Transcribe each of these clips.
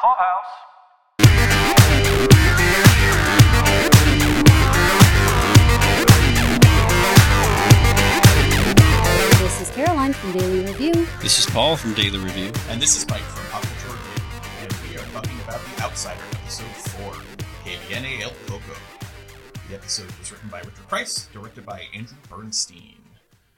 Clubhouse. This is Caroline from Daily Review. This is Paul from Daily Review. And this is Mike from Pop Culture Review, and we are talking about The Outsider, episode 4, Que Viene El Coco. The episode was written by Richard Price, directed by Andrew Bernstein.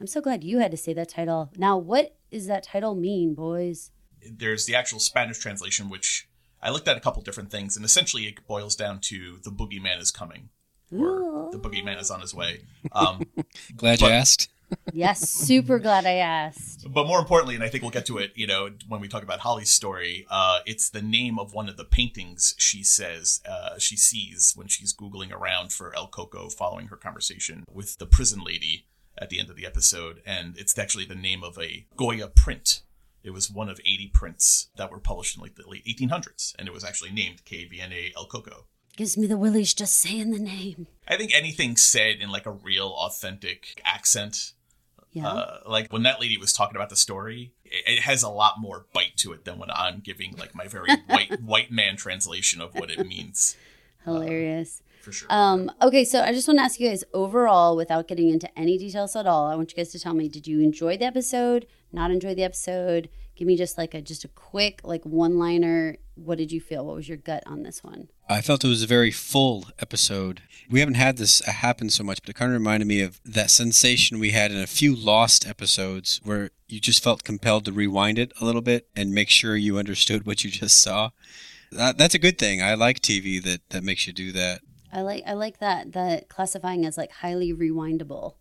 I'm so glad you had to say that title. Now, what does that title mean, boys? There's the actual Spanish translation, which I looked at a couple different things, and essentially it boils down to The Boogeyman is coming, or Ooh. The Boogeyman is on his way. Um, Glad But- you asked. Yes, super glad I asked. But more importantly, and I think we'll get to it, you know, when we talk about Holly's story, uh, it's the name of one of the paintings she says uh, she sees when she's Googling around for El Coco following her conversation with the prison lady at the end of the episode. And it's actually the name of a Goya print. It was one of 80 prints that were published in like the late 1800s, and it was actually named Viene El Coco. Gives me the willies just saying the name. I think anything said in like a real, authentic accent Yeah. uh, like when that lady was talking about the story, it, it has a lot more bite to it than when I'm giving like my very white white man translation of what it means Hilarious. for sure. Um, okay, so I just want to ask you guys overall, without getting into any details at all, I want you guys to tell me: Did you enjoy the episode? Not enjoy the episode? Give me just like a just a quick like one liner. What did you feel? What was your gut on this one? I felt it was a very full episode. We haven't had this uh, happen so much, but it kind of reminded me of that sensation we had in a few Lost episodes where you just felt compelled to rewind it a little bit and make sure you understood what you just saw. That, that's a good thing. I like TV that, that makes you do that. I like I like that that classifying as like highly rewindable.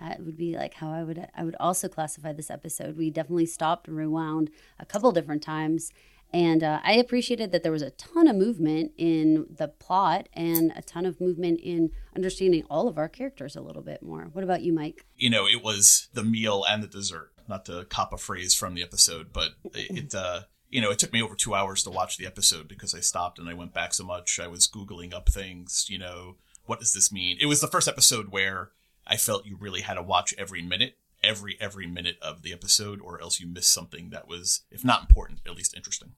That would be like how I would I would also classify this episode. We definitely stopped and rewound a couple different times, and uh, I appreciated that there was a ton of movement in the plot and a ton of movement in understanding all of our characters a little bit more. What about you, Mike? you know, it was the meal and the dessert. Not to cop a phrase from the episode, but it, uh, you know, it took me over two hours to watch the episode because I stopped and I went back so much. I was googling up things. You know, what does this mean? It was the first episode where I felt you really had to watch every minute, every every minute of the episode, or else you missed something that was, if not important, at least interesting.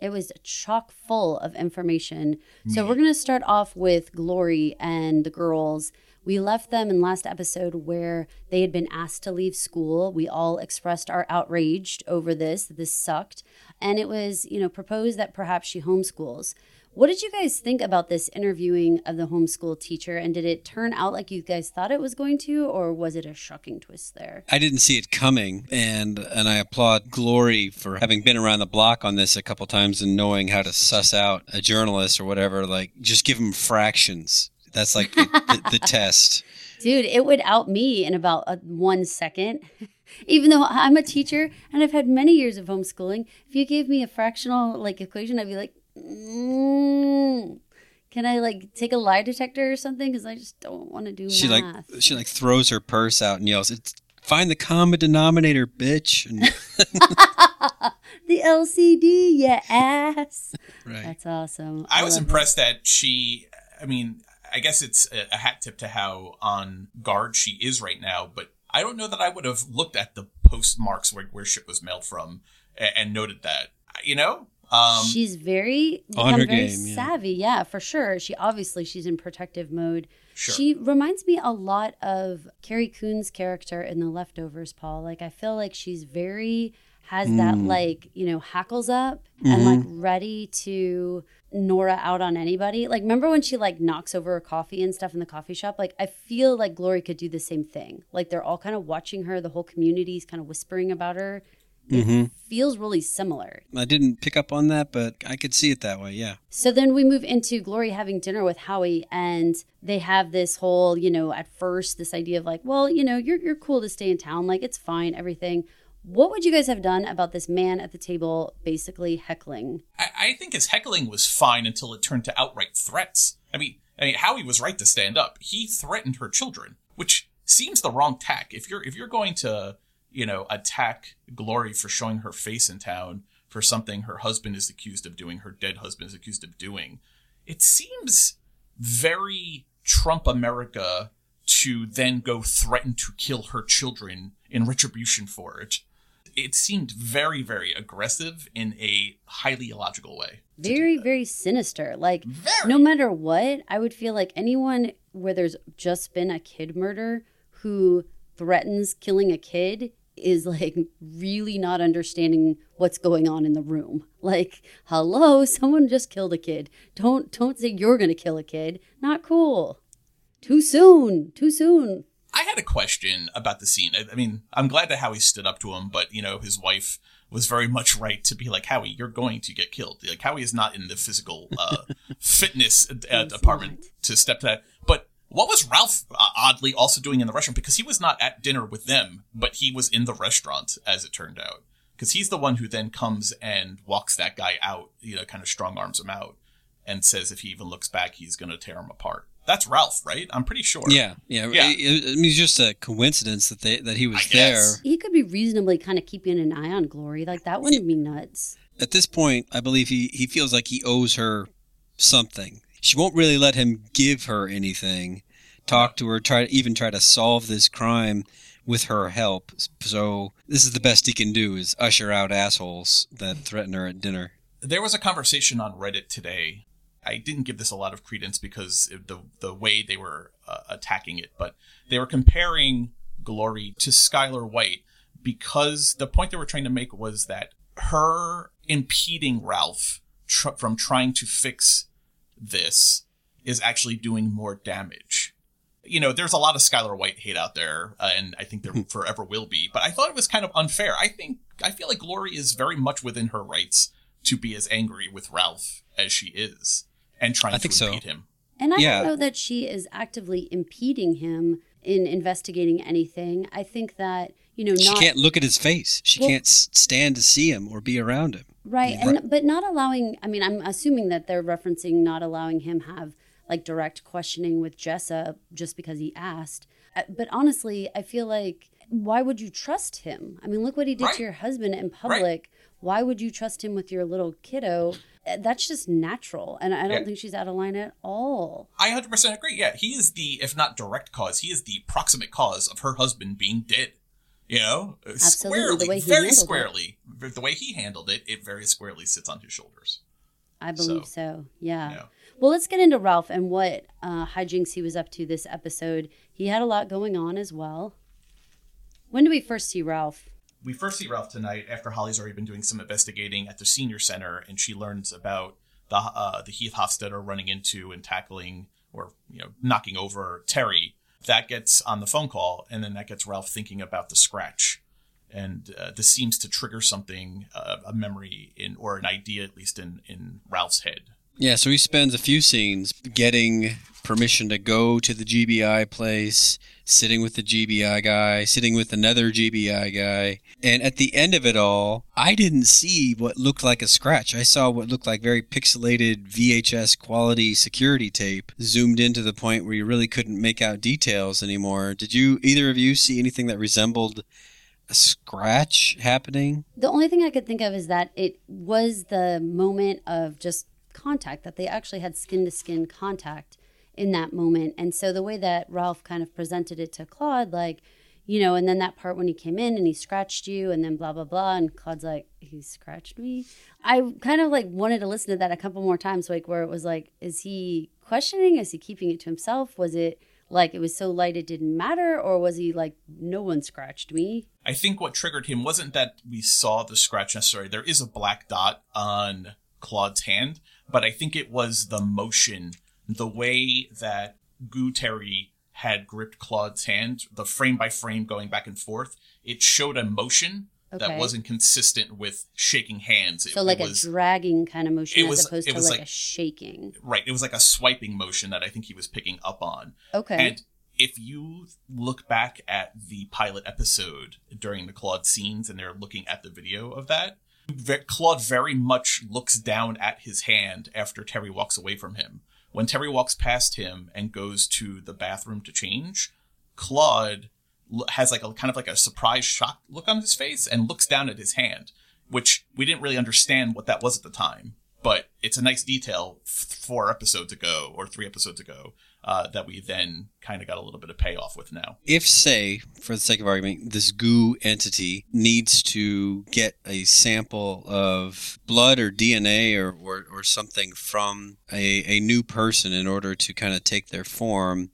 It was chock full of information. So we're going to start off with Glory and the girls. We left them in last episode where they had been asked to leave school. We all expressed our outrage over this, this sucked. And it was, you know, proposed that perhaps she homeschools. What did you guys think about this interviewing of the homeschool teacher? And did it turn out like you guys thought it was going to, or was it a shocking twist there? I didn't see it coming, and and I applaud Glory for having been around the block on this a couple times and knowing how to suss out a journalist or whatever. Like, just give them fractions. That's like the, the, the test. Dude, it would out me in about a, one second. Even though I'm a teacher and I've had many years of homeschooling, if you gave me a fractional like equation, I'd be like, mm, "Can I like take a lie detector or something?" Because I just don't want to do it. She math. like she like throws her purse out and yells, "It's find the common denominator, bitch!" And, the LCD, yeah, ass. right. That's awesome. I was love it. impressed that she. I mean, I guess it's a, a hat tip to how on guard she is right now, but I don't know that I would have looked at the postmarks where, where shit was mailed from and, and noted that. You know, um, she's very On her very game, yeah. savvy. Yeah for sure. She obviously she's in protective mode. Sure. she reminds me a lot of carrie coon's character in the leftovers paul. Like i feel like she's very has that Mm. like you know hackles up Mm-hmm. and like ready to nora out on anybody. Like remember when she like knocks over a coffee and stuff in the coffee shop? Like i feel like glory could do the same thing. Like they're all kind of watching her. The whole community's kind of whispering about her hmm feels really similar I didn't pick up on that, but I could see it that way. Yeah. So then we move into Glory having dinner with Howie, and they have this whole, you know, at first this idea of like, well, you know, you're you're cool to stay in town, like it's fine, everything. What would you guys have done about this man at the table basically heckling? I, I think his heckling was fine until it turned to outright threats. I mean, I mean, Howie was right to stand up. He threatened her children, which seems the wrong tack. If you're if you're going to, you know, attack Glory for showing her face in town for something her husband is accused of doing, her dead husband is accused of doing, it seems very Trump America to then go threaten to kill her children in retribution for it. it seemed very, very aggressive in a highly illogical way. very very sinister like Very. no matter what i would feel like anyone where there's just been a kid murder who threatens killing a kid is like really not understanding what's going on in the room like hello someone just killed a kid don't don't say you're gonna kill a kid not cool too soon too soon I had a question about the scene. I, I mean, I'm glad that Howie stood up to him, but you know, his wife was very much right to be like, Howie, you're going to get killed. Like Howie is not in the physical uh, fitness uh, department to step to that. But what was Ralph uh, oddly also doing in the restaurant? Because he was not at dinner with them, but he was in the restaurant, as it turned out. Because he's the one who then comes and walks that guy out, you know, kind of strong arms him out, and says if he even looks back, he's going to tear him apart. That's Ralph, right? I'm pretty sure. Yeah, yeah. Yeah. It, it- I mean, it's just a coincidence that they that he was I guess. there. he could be reasonably kind of keeping an eye on glory like that wouldn't be nuts At this point, I believe he he feels like he owes her something. She won't really let him give her anything, talk to her, try even try to solve this crime with her help. So this is the best he can do is usher out assholes that threaten her at dinner. there was a conversation on Reddit today. I didn't give this a lot of credence because the the way they were uh, attacking it, but they were comparing Glory to Skyler White because the point they were trying to make was that her impeding Ralph tr- from trying to fix this is actually doing more damage. You know, there's a lot of Skyler White hate out there, uh, and I think there forever will be. But I thought it was kind of unfair. I think I feel like Glory is very much within her rights to be as angry with Ralph as she is, and trying I think to so. impede him. And I Yeah. don't know that she is actively impeding him in investigating anything. I think that, you know, She can't look at his face. She Well- can't stand to see him or be around him. Right and but not allowing I mean, I'm assuming that they're referencing not allowing him have like direct questioning with Jessa just because he asked. Uh, But honestly, I feel like why would you trust him? I mean, look what he did Right. to your husband in public. Why would you trust him with your little kiddo? Uh, That's just natural. And I don't Yeah. think she's out of line at all. I 100% agree. Yeah, he is the, if not direct cause, he is the proximate cause of her husband being dead. You know, Absolutely, squarely, the way he very handled it. squarely, the way he handled it, it very squarely sits on his shoulders. I believe so. Yeah. Yeah. Well, let's get into Ralph and what uh, hijinks he was up to this episode. He had a lot going on as well. When do we first see Ralph? We first see Ralph tonight after Holly's already been doing some investigating at the senior center, and she learns about the uh, the Heath Hofstadter running into and tackling or you know knocking over Terry. That gets on the phone call, and then that gets Ralph thinking about the scratch, and uh, this seems to trigger something, uh, a memory in or an idea at least in in Ralph's head. Yeah, so he spends a few scenes getting permission to go to the GBI place, sitting with the GBI guy, sitting with another GBI guy. And at the end of it all, I didn't see what looked like a scratch. I saw what looked like very pixelated VHS quality security tape zoomed in to the point where you really couldn't make out details anymore. Did you, either of you, see anything that resembled a scratch happening? The only thing I could think of is that it was the moment of just contact, that they actually had skin to skin contact in that moment. And so the way that Ralph kind of presented it to Claude, like, you know, and then that part when he came in and he scratched you and then blah, blah, blah. And Claude's like, he scratched me. I kind of like wanted to listen to that a couple more times, like where it was like, is he questioning? Is he keeping it to himself? Was it like it was so light it didn't matter? Or was he like, no one scratched me? I think what triggered him wasn't that we saw the scratch necessarily. There is a black dot on Claude's hand, but I think it was the motion, the way that Goo Terry had gripped Claude's hand, the frame by frame going back and forth. It showed a motion Okay. that wasn't consistent with shaking hands. It, So like was, a dragging kind of motion it as was- opposed to like, like- a shaking. right. It was like a swiping motion that I think he was picking up on. Okay. And if you look back at the pilot episode during the Claude scenes and they're looking at the video of that, Claude very much looks down at his hand after Terry walks away from him. When Terry walks past him and goes to the bathroom to change, Claude has like a kind of like a surprise shock look on his face and looks down at his hand, which we didn't really understand what that was at the time. But it's a nice detail four episodes ago or three episodes ago uh, that we then kind of got a little bit of payoff with now. If, say, for the sake of argument, this goo entity needs to get a sample of blood or DNA or, or, or something from a, a new person in order to kind of take their form,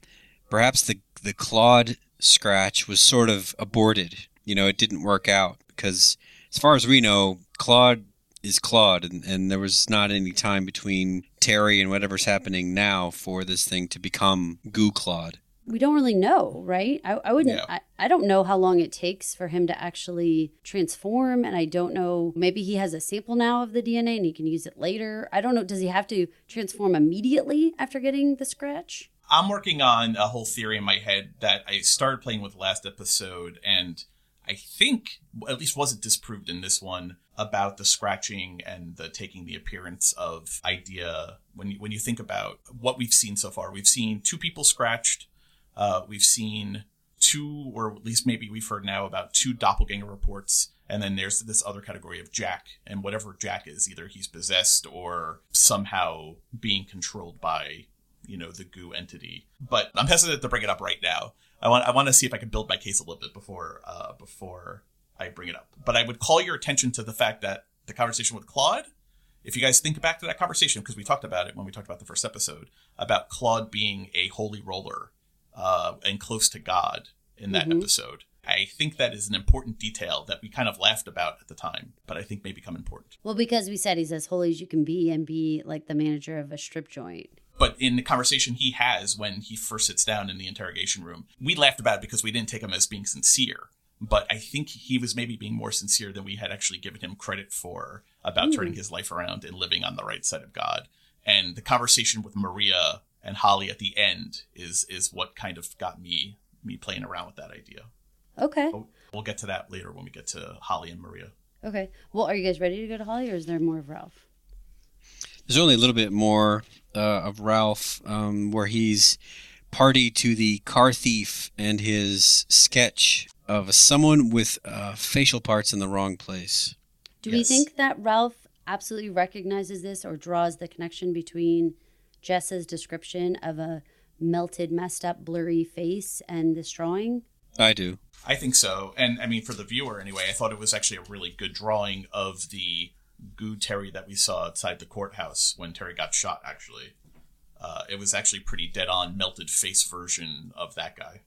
perhaps the, the Claude scratch was sort of aborted. You know, it didn't work out because, as far as we know, Claude is Claude, and, and there was not any time between Terry and whatever's happening now for this thing to become Goo Claude. We don't really know, right? I, I wouldn't. Yeah. I, I don't know how long it takes for him to actually transform, and I don't know. Maybe he has a sample now of the DNA and he can use it later. I don't know. Does he have to transform immediately after getting the scratch? I'm working on a whole theory in my head that I started playing with last episode, and I think at least wasn't disproved in this one about the scratching and the taking the appearance of idea. When you, when you think about what we've seen so far, we've seen two people scratched. Uh, we've seen two, or at least maybe we've heard now about two doppelganger reports. And then there's this other category of Jack, and whatever Jack is, either he's possessed or somehow being controlled by you know the goo entity. But I'm hesitant to bring it up right now. I want I want to see if I can build my case a little bit before uh, before I bring it up. But I would call your attention to the fact that the conversation with Claude. If you guys think back to that conversation, because we talked about it when we talked about the first episode about Claude being a holy roller uh, and close to God in that Mhm. episode. I think that is an important detail that we kind of laughed about at the time, but I think may become important. Well, because we said he's as holy as you can be and be like the manager of a strip joint. But in the conversation he has when he first sits down in the interrogation room, we laughed about it because we didn't take him as being sincere. But I think he was maybe being more sincere than we had actually given him credit for about Ooh. turning his life around and living on the right side of God. And the conversation with Maria and Holly at the end is is what kind of got me me playing around with that idea. Okay. But we'll get to that later when we get to Holly and Maria. Okay. Well, are you guys ready to go to Holly, or is there more of Ralph? There's only a little bit more uh, of Ralph um, where he's party to the car thief and his sketch of someone with uh, facial parts in the wrong place. Do we think that Ralph absolutely recognizes this or draws the connection between Jess's description of a melted, messed up, blurry face and this drawing? I do. I think so. And I mean, for the viewer anyway, I thought it was actually a really good drawing of the goo Terry that we saw outside the courthouse when Terry got shot, actually. Uh, it was actually pretty dead on melted face version of that guy.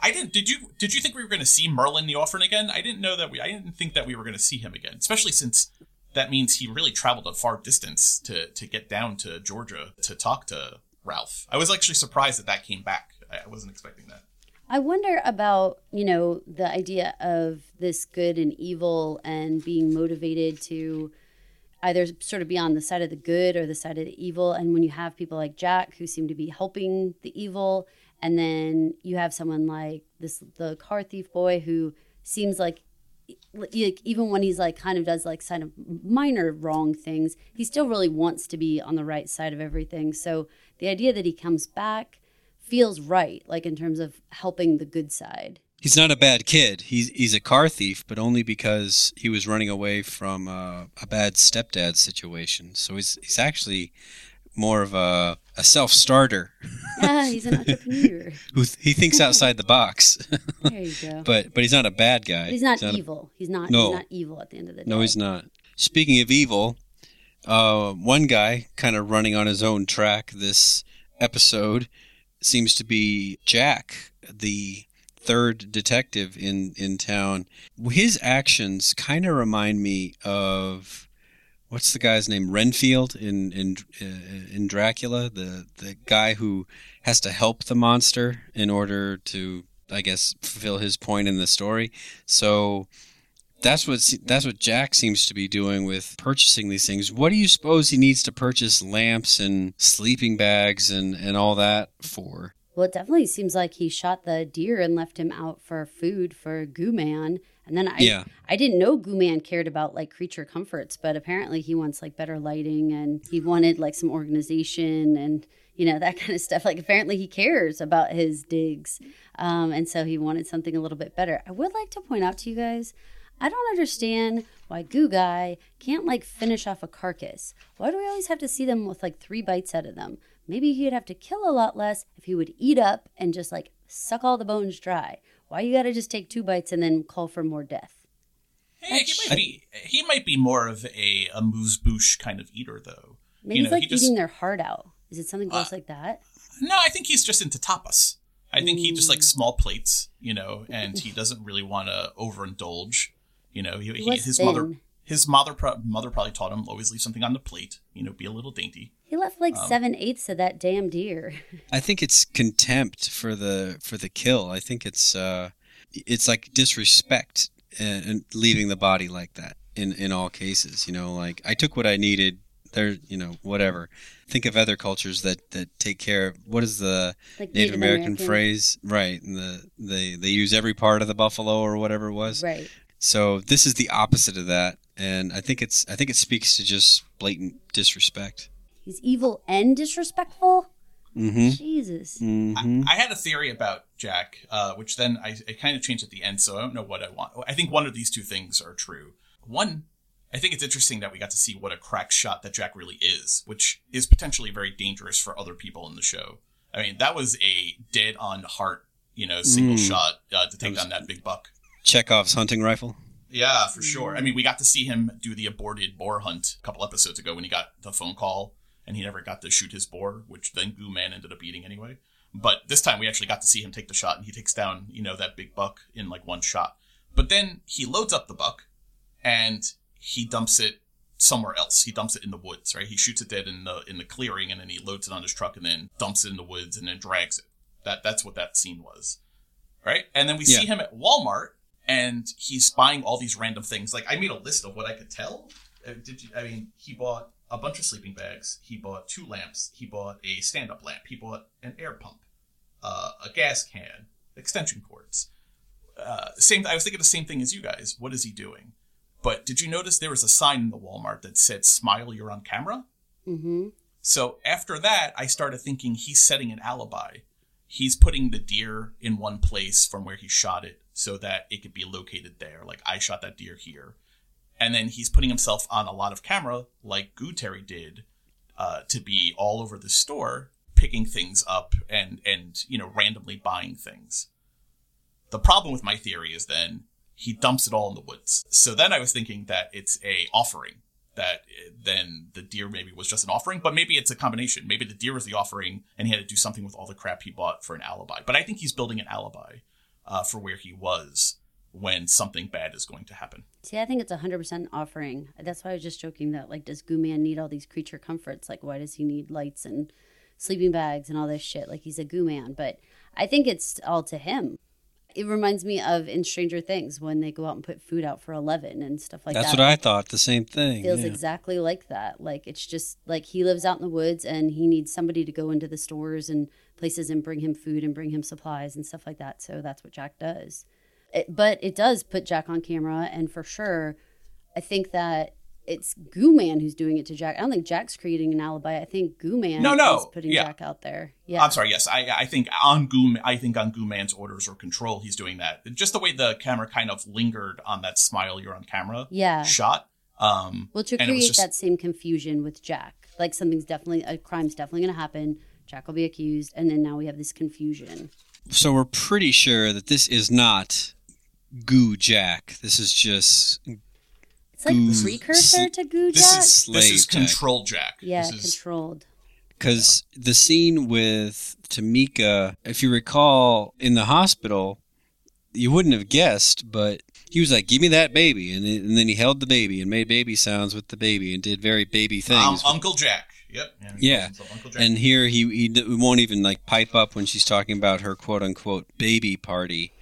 I didn't. Did you? Did you think we were going to see Merlin the Orphan again? I didn't know that we. I didn't think that we were going to see him again, especially since that means he really traveled a far distance to to get down to Georgia to talk to Ralph. I was actually surprised that that came back. I wasn't expecting that. I wonder about, you know, the idea of this good and evil and being motivated to either sort of be on the side of the good or the side of the evil. And when you have people like Jack who seem to be helping the evil, and then you have someone like this, the car thief boy who seems like, like even when he's like kind of does like kind of minor wrong things, he still really wants to be on the right side of everything. So the idea that he comes back feels right, like in terms of helping the good side. He's not a bad kid. He's he's a car thief, but only because he was running away from uh, a bad stepdad situation. So he's he's actually more of a a self starter Ah, he's an entrepreneur. who he thinks outside the box. There you go. but but he's not a bad guy. he's not a- evil. He's not. No. He's not evil at the end of the day. No, he's not. Speaking of evil, uh, one guy kind of running on his own track this episode seems to be Jack, the third detective in, in town. His actions kind of remind me of what's the guy's name? Renfield in in uh, in Dracula, the the guy who has to help the monster in order to, I guess, fulfill his point in the story. So that's what that's what Jack seems to be doing with purchasing these things. What do you suppose he needs to purchase lamps and sleeping bags and and all that for? Well, it definitely seems like he shot the deer and left him out for food for Goo Man. And then I, Yeah. I didn't know Goo Man cared about like creature comforts, but apparently he wants like better lighting and he wanted like some organization and you know that kind of stuff. Like apparently he cares about his digs, um, and so he wanted something a little bit better. I would like to point out to you guys, I don't understand why Goo Guy can't like finish off a carcass. Why do we always have to see them with like three bites out of them? Maybe he'd have to kill a lot less if he would eat up and just like suck all the bones dry. Why you gotta just take two bites and then call for more death? Hey, he might be he might be more of a a moose bouche kind of eater though. Maybe You it's know, like he just- eating their heart out. Is it something gross Uh, like that? No, I think he's just into tapas. I think he just Mm. likes small plates, you know, and he doesn't really want to overindulge. You know, he, he, was his mother his mother pro- mother probably taught him always leave something on the plate. You know, be a little dainty. He left like um, seven eighths of that damn deer. I think it's contempt for the for the kill. I think it's uh, it's like disrespect and, and leaving the body like that in in all cases. You know, like I took what I needed. There, you know, whatever. Think of other cultures that that take care of what is the Like Native, American, phrase, right? And the they they use every part of the buffalo or whatever it was. Right. So this is the opposite of that, and I think it's I think it speaks to just blatant disrespect. He's evil and disrespectful. Mm-hmm. Jesus. Mm-hmm. I, I had a theory about Jack, uh, which then I, I kind of changed at the end, so I don't know what I want. I think one of these two things are true. One, I think it's interesting that we got to see what a crack shot that Jack really is, which is potentially very dangerous for other people in the show. I mean, that was a dead on heart, you know, single Mm. shot uh, to take was- down that big buck. Chekhov's hunting rifle. Yeah, for sure. I mean, we got to see him do the aborted boar hunt a couple episodes ago when he got the phone call and he never got to shoot his boar, which then Goo Man ended up eating anyway. But this time we actually got to see him take the shot and he takes down, you know, that big buck in like one shot. But then he loads up the buck and he dumps it somewhere else. He dumps it in the woods, right? He shoots it dead in the in the clearing and then he loads it on his truck and then dumps it in the woods and then drags it. That that's what that scene was. Right? And then we see him at Walmart and he's buying all these random things. Like I made a list of what I could tell. Uh, Did you, I mean he bought a bunch of sleeping bags. He bought two lamps. He bought a stand-up lamp. He bought an air pump, uh, a gas can, extension cords. Uh, same. I was thinking the same thing as you guys. What is he doing? But did you notice there was a sign in the Walmart that said "Smile, you're on camera"? Mm-hmm. So after that, I started thinking he's setting an alibi. He's putting the deer in one place from where he shot it so that it could be located there. Like I shot that deer here. And then he's putting himself on a lot of camera, like Goo did, uh, to be all over the store, picking things up and, and, you know, randomly buying things. The problem with my theory is then he dumps it all in the woods. So then I was thinking that it's a offering that uh, then the deer maybe was just an offering, but maybe it's a combination. Maybe the deer was the offering and he had to do something with all the crap he bought for an alibi. But I think he's building an alibi uh, for where he was when something bad is going to happen. See, I think it's a hundred percent offering. That's why I was just joking that like, does Goo Man need all these creature comforts? Like, why does he need lights and sleeping bags and all this shit? Like, he's a Goo Man. But I think it's all to him. It reminds me of in Stranger Things when they go out and put food out for Eleven and stuff like That's that. That's what I thought. The same thing. feels yeah. exactly like that. Like it's just like he lives out in the woods and he needs somebody to go into the stores and places and bring him food and bring him supplies and stuff like that. So that's what Jack does. It, but it does put Jack on camera, and for sure, I think that it's Goo Man who's doing it to Jack. I don't think Jack's creating an alibi. I think Goo Man No, no, is putting yeah. Jack out there. Yeah, I'm sorry. Yes, I, I think on Goo, I think on Goo Man's orders or control, he's doing that. Just the way the camera kind of lingered on that smile you're on camera Yeah. shot. Um, Well, to and it was create just- that same confusion with Jack, like something's definitely a crime's definitely going to happen. Jack will be accused, and then now we have this confusion. So we're pretty sure that this is not Goo Jack. This is just It's like Goo- precursor to Goo jack. this is Slave this is Jack. control Jack. yeah, this is, controlled. because the scene with Tamika, if you recall, in the hospital, you wouldn't have guessed, but he was like, "Give me that baby," and, then- and then he held the baby and made baby sounds with the baby and did very baby things. um, things. Uncle Jack. Yep. he calls Yeah. Uncle Jack. And here he he won't even like pipe up when she's talking about her quote unquote baby party.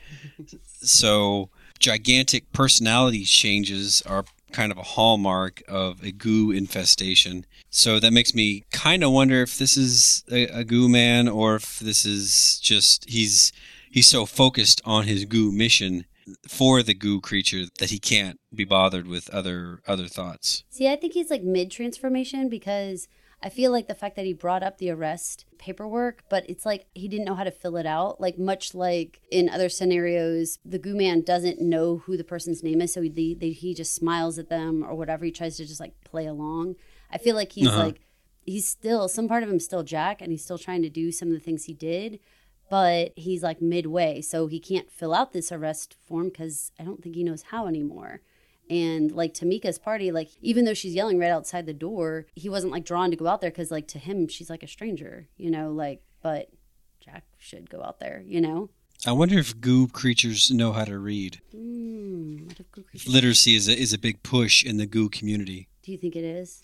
So gigantic personality changes are kind of a hallmark of a goo infestation. So that makes me kind of wonder if this is a, a goo man or if this is just he's he's so focused on his goo mission for the goo creature that he can't be bothered with other other thoughts. See, I think he's like mid transformation because I feel like the fact that he brought up the arrest paperwork, but it's like he didn't know how to fill it out. Like much like in other scenarios, the goo man doesn't know who the person's name is, so he they, he just smiles at them or whatever. He tries to just like play along. I feel like he's Uh-huh. like he's still some part of him still Jack, and he's still trying to do some of the things he did. But he's like midway, so he can't fill out this arrest form because I don't think he knows how anymore. And like Tamika's party, like even though she's yelling right outside the door, he wasn't like drawn to go out there because like to him she's like a stranger, you know. Like, but Jack should go out there, you know. I wonder if goo creatures know how to read. Hmm. What if Goo Creature- Literacy is a, is a big push in the goo community. Do you think it is?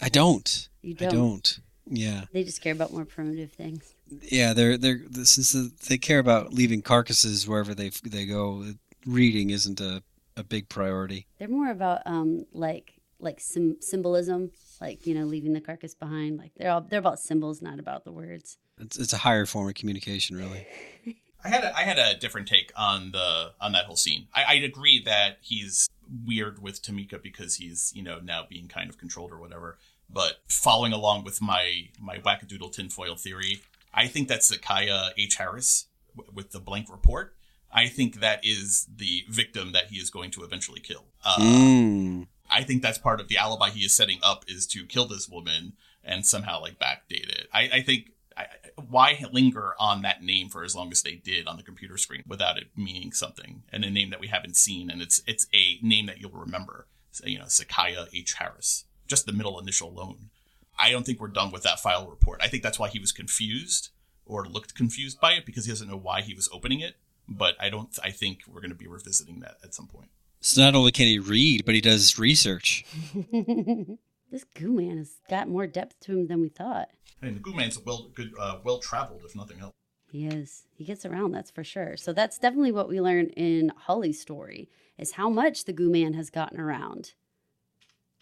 I don't. You I don't. don't. Yeah. They just care about more primitive things. Yeah, they're they're since they care about leaving carcasses wherever they they go. Reading isn't a, a big priority. They're more about um like like sim- symbolism, like you know leaving the carcass behind. Like they're all they're about symbols, not about the words. It's, it's a higher form of communication, really. I had a, I had a different take on the on that whole scene. I, I'd agree that he's weird with Tamika because he's you know now being kind of controlled or whatever. But following along with my my wackadoodle tinfoil theory, I think that Sakaya H Harris w- with the blank report. I think that is the victim that he is going to eventually kill. Uh, Mm. I think that's part of the alibi he is setting up is to kill this woman and somehow like backdate it. I, I think I, why linger on that name for as long as they did on the computer screen without it meaning something and a name that we haven't seen and it's it's a name that you'll remember. So, you know, Sakaya H Harris, just the middle initial alone. I don't think we're done with that file report. I think that's why he was confused or looked confused by it because he doesn't know why he was opening it. But I don't. I think we're going to be revisiting that at some point. So not only can he read, but he does research. This goo man has got more depth to him than we thought. I mean, the Goo Man's well, good, uh, well traveled, if nothing else. He is. He gets around, that's for sure. So that's definitely what we learned in Holly's story is how much the goo man has gotten around.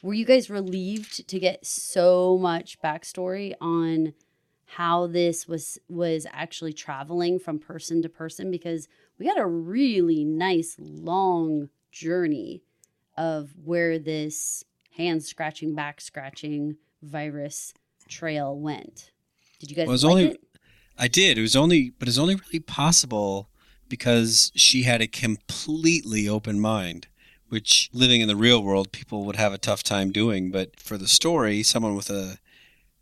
Were you guys relieved to get so much backstory on how this was was actually traveling from person to person? Because we got a really nice long journey of where this hand scratching, back scratching virus trail went. Did you guys Well, it was like only- it? I did. It was only, but it's only really possible because she had a completely open mind, which living in the real world, people would have a tough time doing. But for the story, someone with a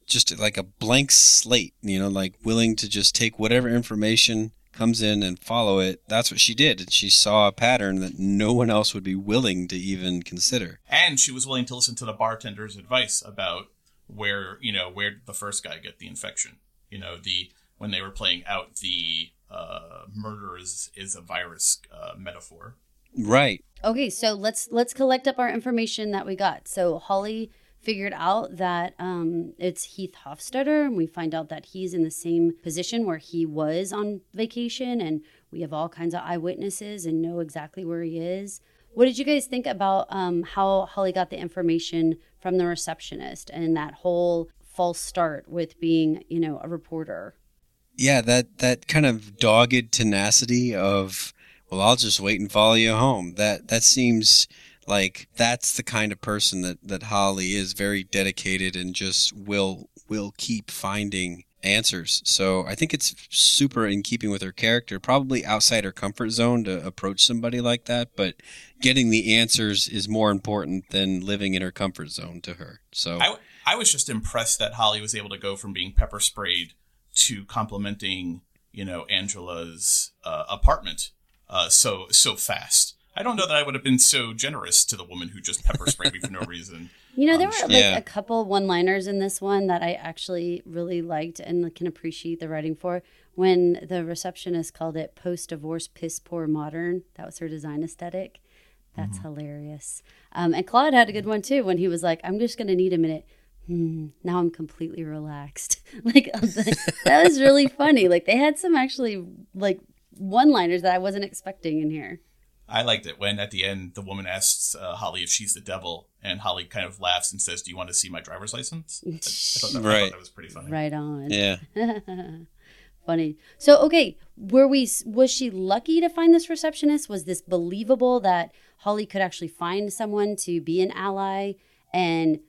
just like a blank slate, you know, like willing to just take whatever information comes in and follow it. That's what she did. And she saw a pattern that no one else would be willing to even consider. And she was willing to listen to the bartender's advice about where you know where did the first guy get the infection. You know the when they were playing out the uh, murder is is a virus uh, metaphor. Right. Okay, so let's let's collect up our information that we got. So Holly figured out that um, it's Heath Hofstadter, and we find out that he's in the same position where he was on vacation, and we have all kinds of eyewitnesses and know exactly where he is. What did you guys think about um, how Holly got the information from the receptionist and that whole false start with being, you know, a reporter? yeah that that kind of dogged tenacity of well i'll just wait and follow you home that that seems like that's the kind of person that that holly is very dedicated and just will will keep finding answers so i think it's super in keeping with her character probably outside her comfort zone to approach somebody like that but getting the answers is more important than living in her comfort zone to her so I I was just impressed that Holly was able to go from being pepper sprayed to complimenting you know Angela's uh, apartment uh, so so fast. I don't know that I would have been so generous to the woman who just pepper sprayed me for no reason. You know, there Um, were like Yeah. a couple one liners in this one that I actually really liked and can appreciate the writing for. When the receptionist called it post divorce piss poor modern, that was her design aesthetic. That's hilarious. Um, and Claude had a good one too when he was like, I'm just going to need a minute. Hmm, now I'm completely relaxed. like, that was really funny. Like, they had some actually like one liners that I wasn't expecting in here. I liked it when at the end the woman asks uh, Holly if she's the devil, and Holly kind of laughs and says, "Do you want to see my driver's license?" I, I thought, that, I Right. thought that was pretty funny. Right on. yeah funny. So okay, were we was she lucky to find this receptionist? Was this believable that Holly could actually find someone to be an ally and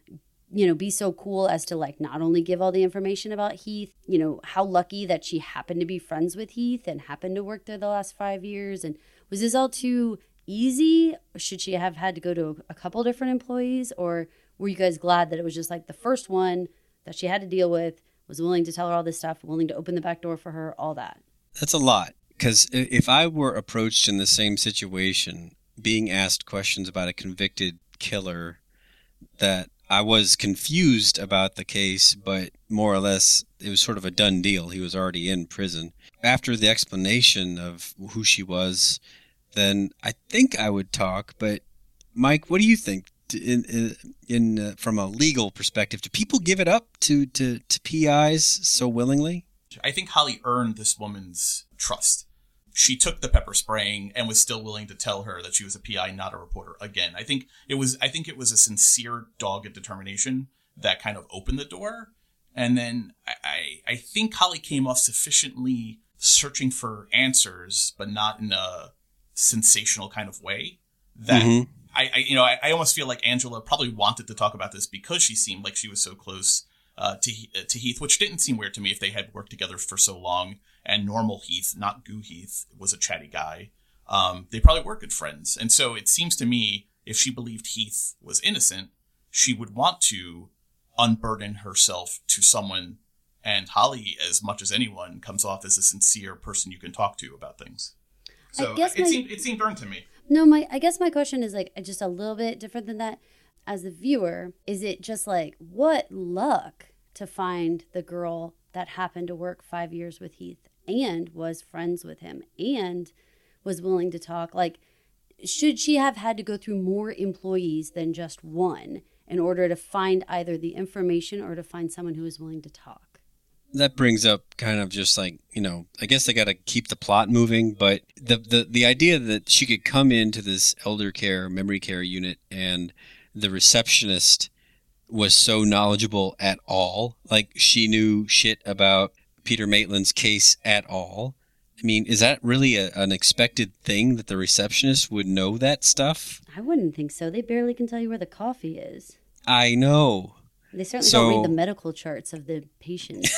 you know be so cool as to like not only give all the information about Heath, you know, how lucky that she happened to be friends with Heath and happened to work there the last 5 years and was this all too easy? Should she have had to go to a couple different employees or were you guys glad that it was just like the first one that she had to deal with was willing to tell her all this stuff, willing to open the back door for her, all that. That's a lot. Because if I were approached in the same situation, being asked questions about a convicted killer, that I was confused about the case, but more or less it was sort of a done deal. He was already in prison. After the explanation of who she was, then I think I would talk. But Mike, what do you think? in in, uh, from a legal perspective, do people give it up to, to to PIs so willingly? I think Holly earned this woman's trust. She took the pepper spraying and was still willing to tell her that she was a PI, not a reporter. Again, I think it was I think it was a sincere, dogged determination that kind of opened the door. And then I, I, I think Holly came off sufficiently searching for answers, but not in a sensational kind of way that mm-hmm. I, I you know, I, I, almost feel like Angela probably wanted to talk about this because she seemed like she was so close uh, to uh, to Heath, which didn't seem weird to me if they had worked together for so long. And normal Heath, not Goo Heath, was a chatty guy. Um, they probably were good friends, and so it seems to me if she believed Heath was innocent, she would want to unburden herself to someone. And Holly, as much as anyone, comes off as a sincere person you can talk to about things. So it my... seemed it seemed earned to me. No, my I guess my question is like just a little bit different than that. As a viewer, is it just like what luck to find the girl that happened to work 5 years with Heath and was friends with him and was willing to talk like should she have had to go through more employees than just one in order to find either the information or to find someone who was willing to talk? That brings up kind of just like you know i guess they got to keep the plot moving but the, the the idea that she could come into this elder care memory care unit and the receptionist was so knowledgeable at all like she knew shit about peter maitland's case at all. I mean is that really a, an expected thing that the receptionist would know that stuff? I wouldn't think so. They barely can tell you where the coffee is. I know they certainly so, don't read the medical charts of the patients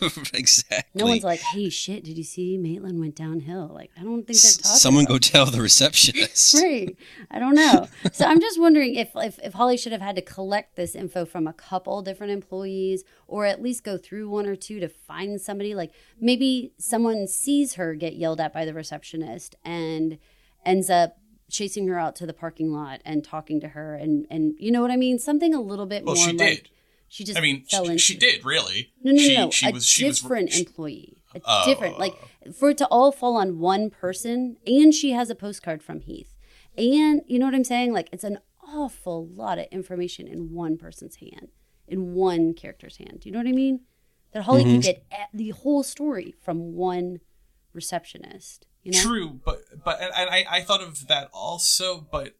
there. exactly. No one's like, "Hey, shit! Did you see Maitland went downhill?" Like, I don't think they're talking. Someone go tell the receptionist. right. I don't know. so I'm just wondering if, if if Holly should have had to collect this info from a couple different employees, or at least go through one or two to find somebody. Like maybe someone sees her get yelled at by the receptionist and ends up chasing her out to the parking lot and talking to her and and you know what I mean? Something a little bit well, more she like did. she just I mean fell she, into she did really. No, no, she, no. She a was, she different was, employee. A uh, different like for it to all fall on one person and she has a postcard from Heath. And you know what I'm saying? Like it's an awful lot of information in one person's hand, in one character's hand. Do you know what I mean? That Holly mm-hmm. could get the whole story from one receptionist. You know? True, but but and I I thought of that also, but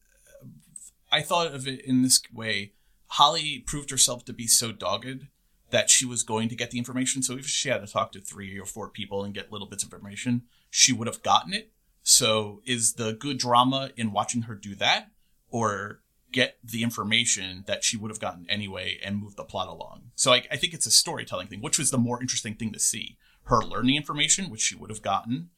I thought of it in this way. Holly proved herself to be so dogged that she was going to get the information. So if she had to talk to three or four people and get little bits of information, she would have gotten it. So is the good drama in watching her do that, or get the information that she would have gotten anyway and move the plot along? So I, I think it's a storytelling thing, which was the more interesting thing to see. Her learning information, which she would have gotten,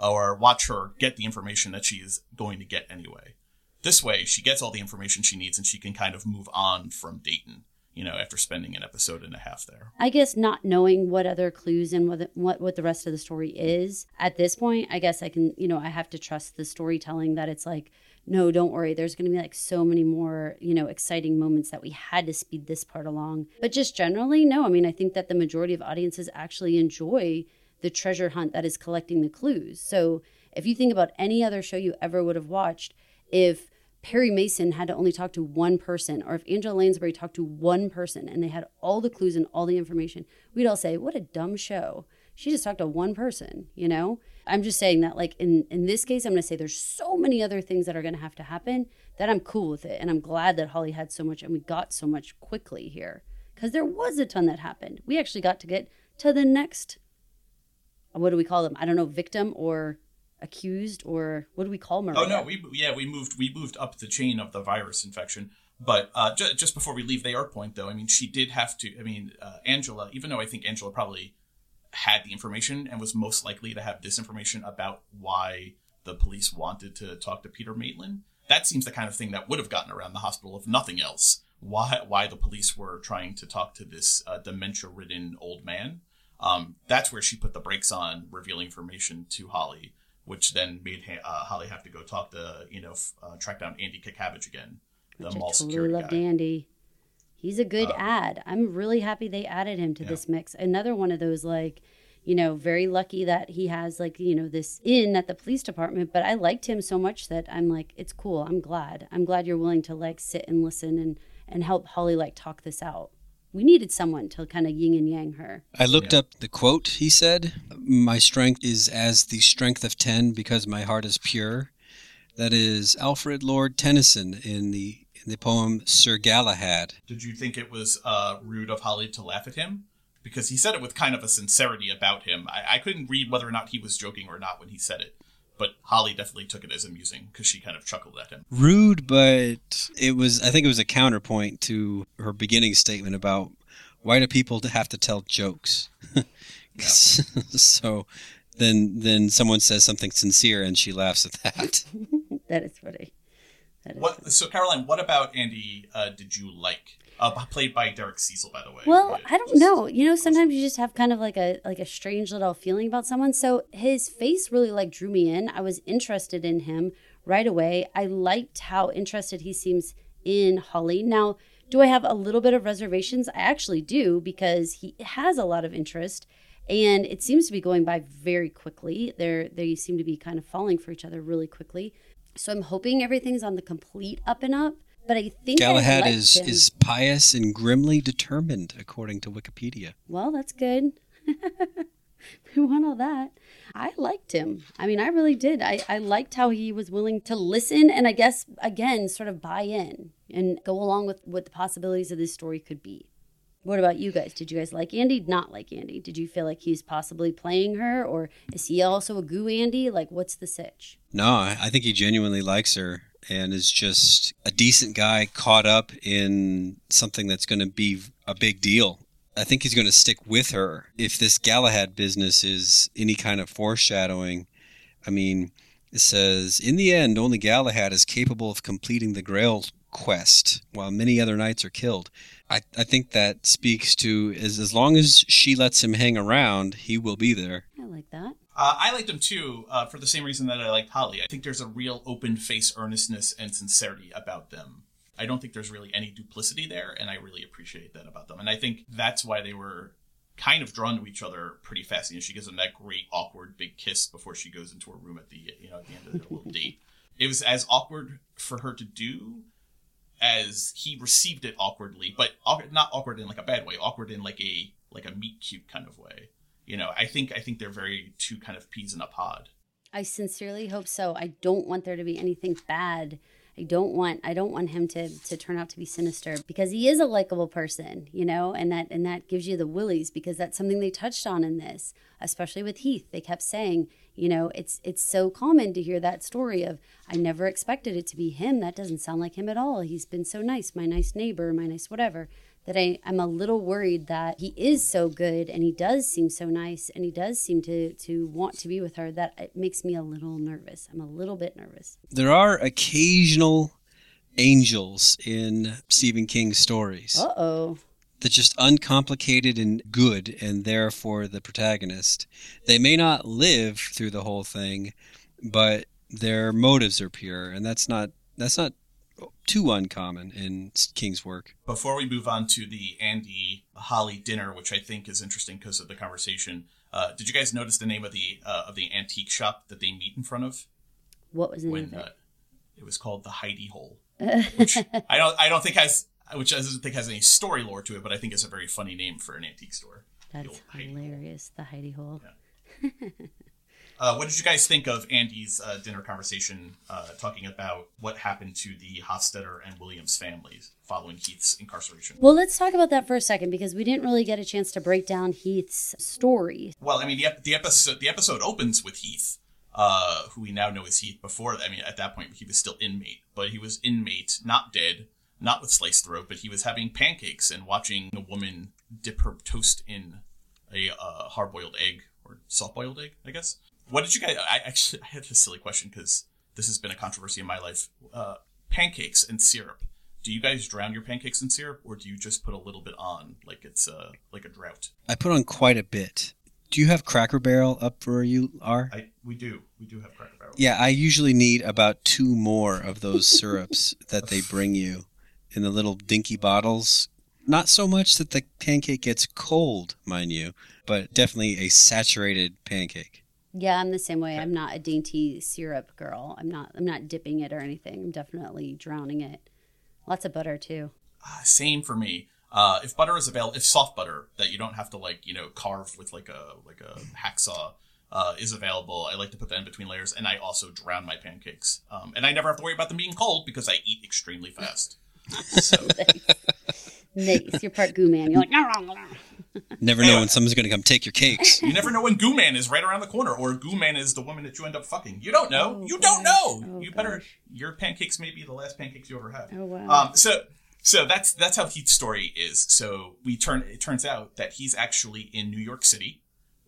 or watch her get the information that she is going to get anyway. This way, she gets all the information she needs and she can kind of move on from Dayton, you know, after spending an episode and a half there. I guess not knowing what other clues and what, the, what, what the rest of the story is at this point, I guess I can, you know, I have to trust the storytelling that it's like, no, don't worry. There's going to be like so many more, you know, exciting moments that we had to speed this part along. But just generally, no. I mean, I think that the majority of audiences actually enjoy the treasure hunt that is collecting the clues. So if you think about any other show you ever would have watched, if Perry Mason had to only talk to one person, or if Angela Lansbury talked to one person and they had all the clues and all the information, we'd all say, What a dumb show. She just talked to one person, you know? I'm just saying that, like, in, in this case, I'm to say there's so many other things that are to have to happen that I'm cool with it. And I'm glad that Holly had so much and we got so much quickly here because there was a ton that happened. We actually got to get to the next what do we call them? I don't know, victim or accused or what do we call Maria? Oh no, we yeah we moved we moved up the chain of the virus infection. But uh, ju- just before we leave the airport, though, I mean, she did have to. I mean, uh, Angela, even though I think Angela probably had the information and was most likely to have this information about why the police wanted to talk to Peter Maitland, that seems the kind of thing that would have gotten around the hospital if nothing else. Why why the police were trying to talk to this uh, dementia-ridden old man? Um, that's where she put the brakes on revealing information to Holly, which then made uh, Holly have to go talk to you know f- uh, track down Andy Katcavage again, the I mall totally security loved guy. Andy. He's a good Uh, ad. I'm really happy they added him to Yeah. this mix. Another one of those like, you know, very lucky that he has like, you know, this in at the police department, but I liked him so much that I'm like, it's cool. I'm glad. I'm glad you're willing to like sit and listen and and help Holly like talk this out. We needed someone to kind of yin and yang her. I looked up the quote he said My strength is as the strength of ten because my heart is pure. That is Alfred Lord Tennyson in the in the poem Sir Galahad. Did you think it was uh, rude of Holly to laugh at him? Because he said it with kind of a sincerity about him. I, I couldn't read whether or not he was joking or not when he said it. But Holly definitely took it as amusing because she kind of chuckled at him. Rude, but it was I think it was a counterpoint to her beginning statement about why do people have to tell jokes? so then then someone says something sincere and she laughs at that. That is funny. That is What? So, Caroline, what about Andy uh, did you like? Uh, played by Derek Cecil, by the way. Well, Yeah, I don't just- know. You know, sometimes you just have kind of like a like a strange little feeling about someone. So his face really like drew me in. I was interested in him right away. I liked how interested he seems in Holly. Now, do I have a little bit of reservations? I actually do because he has a lot of interest and it seems to be going by very quickly. They're they seem to be kind of falling for each other really quickly. So I'm hoping everything's on the complete up and up. But I think Galahad liked is him. is pious and grimly determined, according to Wikipedia. Well, that's good. we want all that. I liked him. I mean, I really did. I, I liked how he was willing to listen and I guess, again, sort of buy in and go along with what the possibilities of this story could be. What about you guys? Did you guys like Andy? Not like Andy? Did you feel like he's possibly playing her or is he also a goo Andy? Like, what's the sitch? No, I I think he genuinely likes her and is just a decent guy caught up in something that's going to be a big deal. I think he's going to stick with her. If this Galahad business is any kind of foreshadowing, I mean, it says, in the end, only Galahad is capable of completing the Grail quest, while many other knights are killed. I, I think that speaks to as, as long as she lets him hang around, he will be there. I like that. Uh, I liked him too, uh, for the same reason that I liked Holly. I think there's a real open face earnestness and sincerity about them. I don't think there's really any duplicity there, and I really appreciate that about them. And I think that's why they were kind of drawn to each other pretty fast. You know, she gives him that great awkward big kiss before she goes into her room at the you know at the end of their little date. It was as awkward for her to do as he received it awkwardly, but not awkward in like a bad way, awkward in like a like a meet cute kind of way. You know, I think I think they're very two kind of peas in a pod. I sincerely hope so. I don't want there to be anything bad. I don't want I don't want him to to turn out to be sinister because he is a likable person, you know, and that and that gives you the willies because that's something they touched on in this, especially with Heath. They kept saying, you know, it's it's so common to hear that story of I never expected it to be him. That doesn't sound like him at all. He's been so nice, my nice neighbor, my nice whatever that I, I'm a little worried that he is so good and he does seem so nice and he does seem to to want to be with her that it makes me a little nervous. I'm a little bit nervous. There are occasional angels in Stephen King's stories Uh oh. that just uncomplicated and good and therefore the protagonist. They may not live through the whole thing, but their motives are pure, and that's not that's not too uncommon in King's work. Before we move on to the Andy Holly dinner, which I think is interesting because of the conversation, uh, did you guys notice the name of the uh, of the antique shop that they meet in front of? What was the name When of uh, it? it was called the Heidi Hole, which I don't I don't think has which I doesn't think has any story lore to it, but I think it's a very funny name for an antique store. The That's Heidi hilarious. The Heidi Hole. Uh, what did you guys think of Andy's uh, dinner conversation uh, talking about what happened to the Hofstadter and Williams families following Heath's incarceration? Well, let's talk about that for a second because we didn't really get a chance to break down Heath's story. Well, I mean, the, the episode the episode opens with Heath, uh, who we now know is Heath. Before, I mean, at that point he was still inmate, but he was inmate, not dead, not with sliced throat, but he was having pancakes and watching a woman dip her toast in a uh, hard boiled egg or soft boiled egg, I guess. What did you guys? I actually I had a silly question because this has been a controversy in my life. Uh, pancakes and syrup. Do you guys drown your pancakes in syrup, or do you just put a little bit on, like it's uh, like a drought? I put on quite a bit. Do you have Cracker Barrel up where you are? I we do we do have Cracker Barrel. Yeah, I usually need about two more of those syrups that they bring you in the little dinky bottles. Not so much that the pancake gets cold, mind you, but definitely a saturated pancake. Yeah, I'm the same way. I'm not a dainty syrup girl. I'm not. I'm not dipping it or anything. I'm definitely drowning it. Lots of butter too. Uh, same for me. Uh, if butter is available, if soft butter that you don't have to like you know carve with like a like a hacksaw uh, is available, I like to put that in between layers, and I also drown my pancakes. Um, and I never have to worry about them being cold because I eat extremely fast. So Nice. You're part goo man. You're like. Never know when someone's going to come take your cakes. you never know when Goo Man is right around the corner, or Goo Man is the woman that you end up fucking. You don't know. Oh, you don't know. Oh, you better. gosh. Your pancakes may be the last pancakes you ever have. Oh, wow. Um, so so that's that's how Heath's story is. So we turn it turns out that he's actually in New York City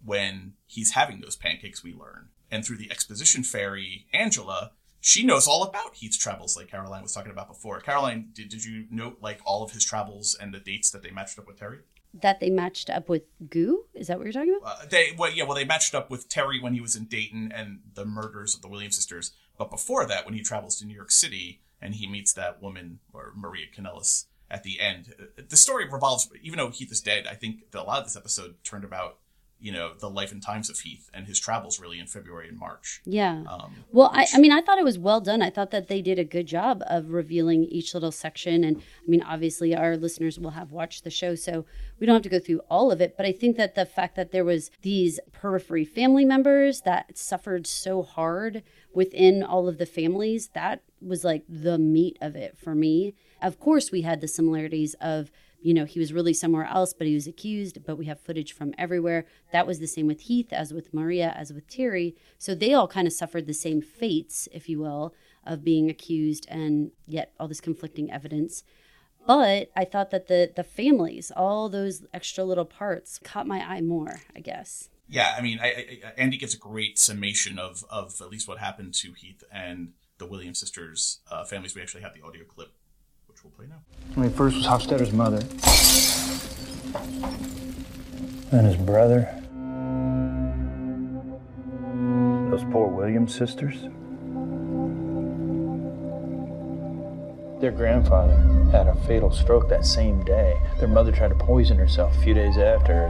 when he's having those pancakes. We learn, and through the exposition fairy Angela, she knows all about Heath's travels, like Caroline was talking about before. Caroline, did, did you note like all of his travels and the dates that they matched up with Terry? That they matched up with goo. Is that what you're talking about? Uh, they well, yeah, well, they matched up with Terry when he was in Dayton and the murders of the Williams sisters. But before that, when he travels to New York City and he meets that woman or Maria Canellis at the end, uh, the story revolves. Even though Heath is dead, I think that a lot of this episode turned about you know the life and times of Heath and his travels really in February and March. Yeah. Um, Well, I, I mean, I thought it was well done. I thought that they did a good job of revealing each little section. And I mean, obviously, our listeners will have watched the show, so we don't have to go through all of it. But I think that the fact that there was these periphery family members that suffered so hard within all of the families, that was like the meat of it for me. Of course, we had the similarities of you know, he was really somewhere else, but he was accused, but we have footage from everywhere. That was the same with Heath, as with Maria, as with Terry. So they all kind of suffered the same fates, if you will, of being accused and yet all this conflicting evidence. But I thought that the the families, all those extra little parts, caught my eye more, I guess. yeah, I mean, I, I, Andy gives a great summation of of at least what happened to Heath and the Williams sisters' uh, families. We actually have the audio clip, we'll play now. I mean, first was Hofstadter's mother. Then his brother. Those poor Williams sisters. Their grandfather had a fatal stroke that same day. Their mother tried to poison herself a few days after.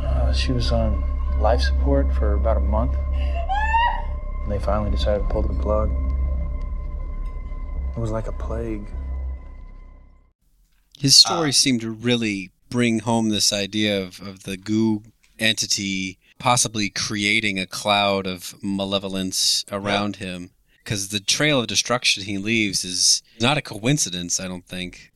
Uh, she was on life support for about a month. And they finally decided to pull the plug. It was like a plague. His story um, seemed to really bring home this idea of, of the goo entity possibly creating a cloud of malevolence around him. Because the trail of destruction he leaves is not a coincidence, I don't think.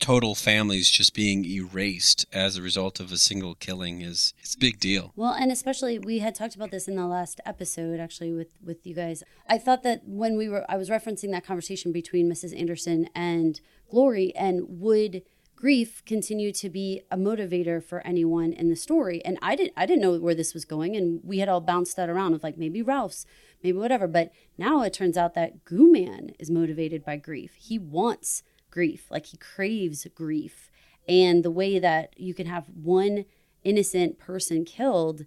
Total families just being erased as a result of a single killing is it's a big deal. Well, and especially we had talked about this in the last episode actually with with you guys. I thought that when we were I was referencing that conversation between Mrs. Anderson and Glory and would grief continue to be a motivator for anyone in the story. And I didn't I didn't know where this was going and we had all bounced that around of like maybe Ralph's maybe whatever. But now it turns out that Goo Man is motivated by grief. He wants grief. Like he craves grief. And the way that you can have one innocent person killed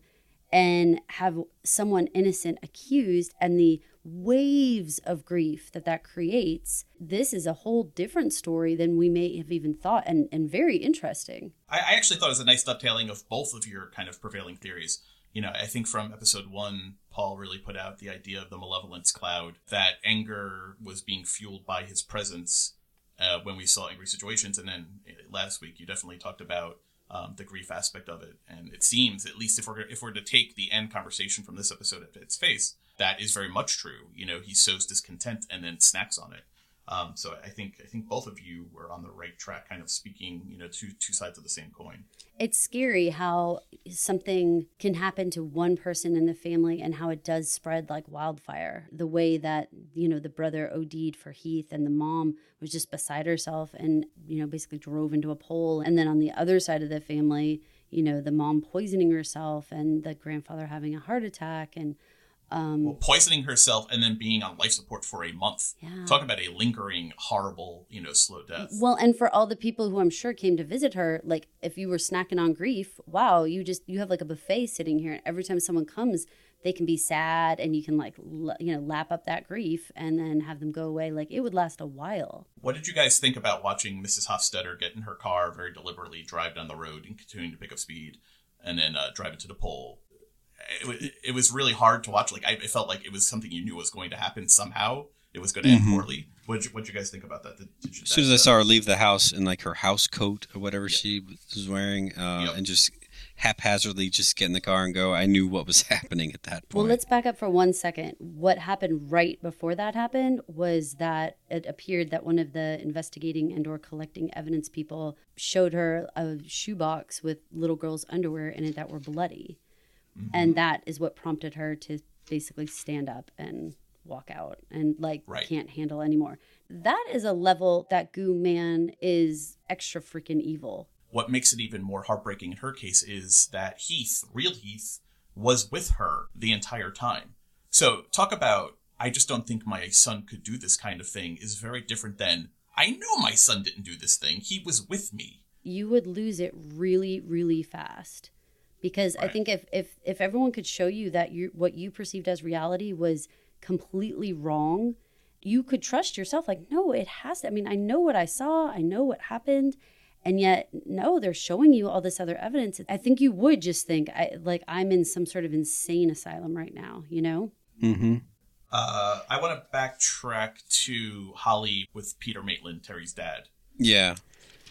and have someone innocent accused and the waves of grief that that creates this is a whole different story than we may have even thought and, and very interesting I, I actually thought it was a nice dovetailing of both of your kind of prevailing theories. You know, I think from episode one, Paul really put out the idea of the malevolence cloud, that anger was being fueled by his presence uh, when we saw angry situations. And then uh, last week, you definitely talked about um, the grief aspect of it. And it seems, at least if we're if we're to take the end conversation from this episode at its face, that is very much true. You know, he sows discontent and then snacks on it. Um, so I think I think both of you were on the right track, kind of speaking, you know, two two sides of the same coin. It's scary how something can happen to one person in the family and how it does spread like wildfire. The way that you know the brother OD'd for Heath and the mom was just beside herself and you know basically drove into a pole, and then on the other side of the family, you know the mom poisoning herself and the grandfather having a heart attack and um, well, poisoning herself and then being on life support for a month. Yeah. Talk about a lingering, horrible, you know, slow death. Well, and for all the people who I'm sure came to visit her, like if you were snacking on grief, wow, you just you have like a buffet sitting here, and every time someone comes, they can be sad, and you can like l- you know lap up that grief and then have them go away. Like it would last a while. What did you guys think about watching Mrs. Hofstadter get in her car very deliberately, drive down the road, and continuing to pick up speed, and then uh, drive into the pole? It, it was really hard to watch. Like I it felt like it was something you knew was going to happen somehow. It was going to end Mhm. poorly. What did you, what'd you guys think about that? Did, did you, As soon as I saw her leave the house in like her house coat or whatever she was wearing, uh, Yep. and just haphazardly just get in the car and go, I knew what was happening at that point. Well, let's back up for one second. What happened right before that happened was that it appeared that one of the investigating and or collecting evidence people showed her a shoebox with little girls' underwear in it that were bloody. Mm-hmm. And that is what prompted her to basically stand up and walk out and like Right. can't handle anymore. That is a level that Goo Man is extra freaking evil. what makes it even more heartbreaking in her case is that Heath, real Heath, was with her the entire time. So, talk about, I just don't think my son could do this kind of thing is very different than, I know my son didn't do this thing. He was with me. you would lose it really really fast because i think if if if everyone could show you that you what you perceived as reality was completely wrong you could trust yourself like no it has to i mean i know what i saw i know what happened and yet no they're showing you all this other evidence. I think you would just think i like i'm in some sort of insane asylum right now you know? Hmm Uh, I want to backtrack to Holly with Peter Maitland, Terry's dad, Yeah,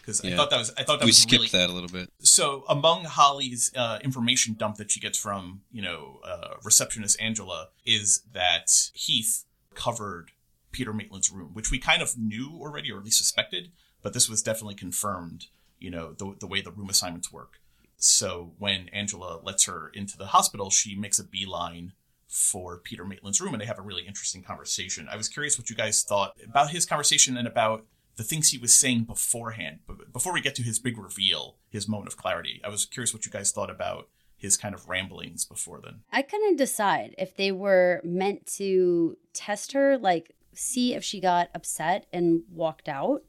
because I thought that was I thought that we was skipped really that a little bit. so among Holly's uh, information dump that she gets from you know uh, receptionist Angela is that Heath covered Peter Maitland's room, which we kind of knew already or at least suspected, but this was definitely confirmed. You know the the way the room assignments work. So when Angela lets her into the hospital, she makes a beeline for Peter Maitland's room, and they have a really interesting conversation. I was curious what you guys thought about his conversation and about the things he was saying beforehand. Before we get to his big reveal, his moment of clarity, I was curious what you guys thought about his kind of ramblings before then. I couldn't decide if they were meant to test her, like see if she got upset and walked out.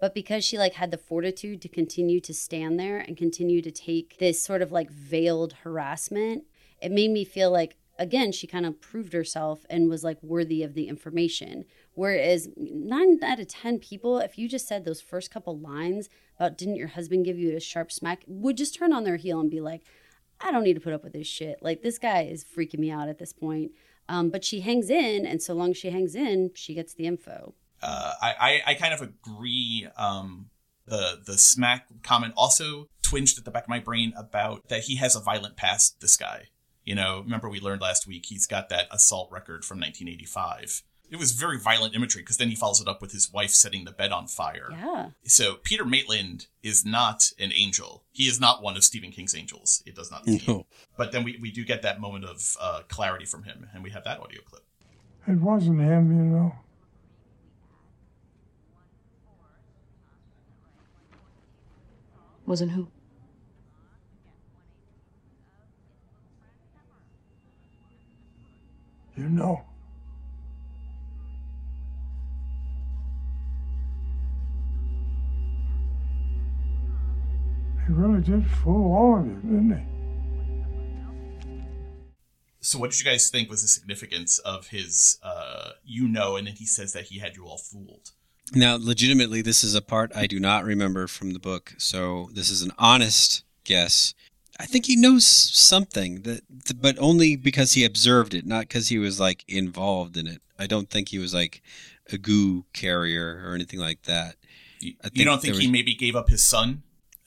But because she like had the fortitude to continue to stand there and continue to take this sort of like veiled harassment, it made me feel like again she kind of proved herself and was like worthy of the information. Whereas nine out of ten people, if you just said those first couple lines about didn't your husband give you a sharp smack, would just turn on their heel and be like, I don't need to put up with this shit. Like this guy is freaking me out at this point. Um, but she hangs in, and so long as she hangs in, she gets the info. Uh, I, I I kind of agree. Um, the the smack comment also twinged at the back of my brain about that he has a violent past. This guy, you know, remember we learned last week he's got that assault record from 1985. It was very violent imagery because then he follows it up with his wife setting the bed on fire. Yeah. So Peter Maitland is not an angel. He is not one of Stephen King's angels. It does not seem. No. But then we, we do get that moment of uh, clarity from him, and we have that audio clip. It wasn't him, you know. Wasn't who? You know. He really did fool all of you, didn't he? So, what did you guys think was the significance of his, uh, you know, and then he says that he had you all fooled? Now, legitimately, this is a part I do not remember from the book, so this is an honest guess. I think he knows something that, but only because he observed it, not because he was like involved in it. I don't think he was like a goo carrier or anything like that. You, I you don't think there he maybe gave up his son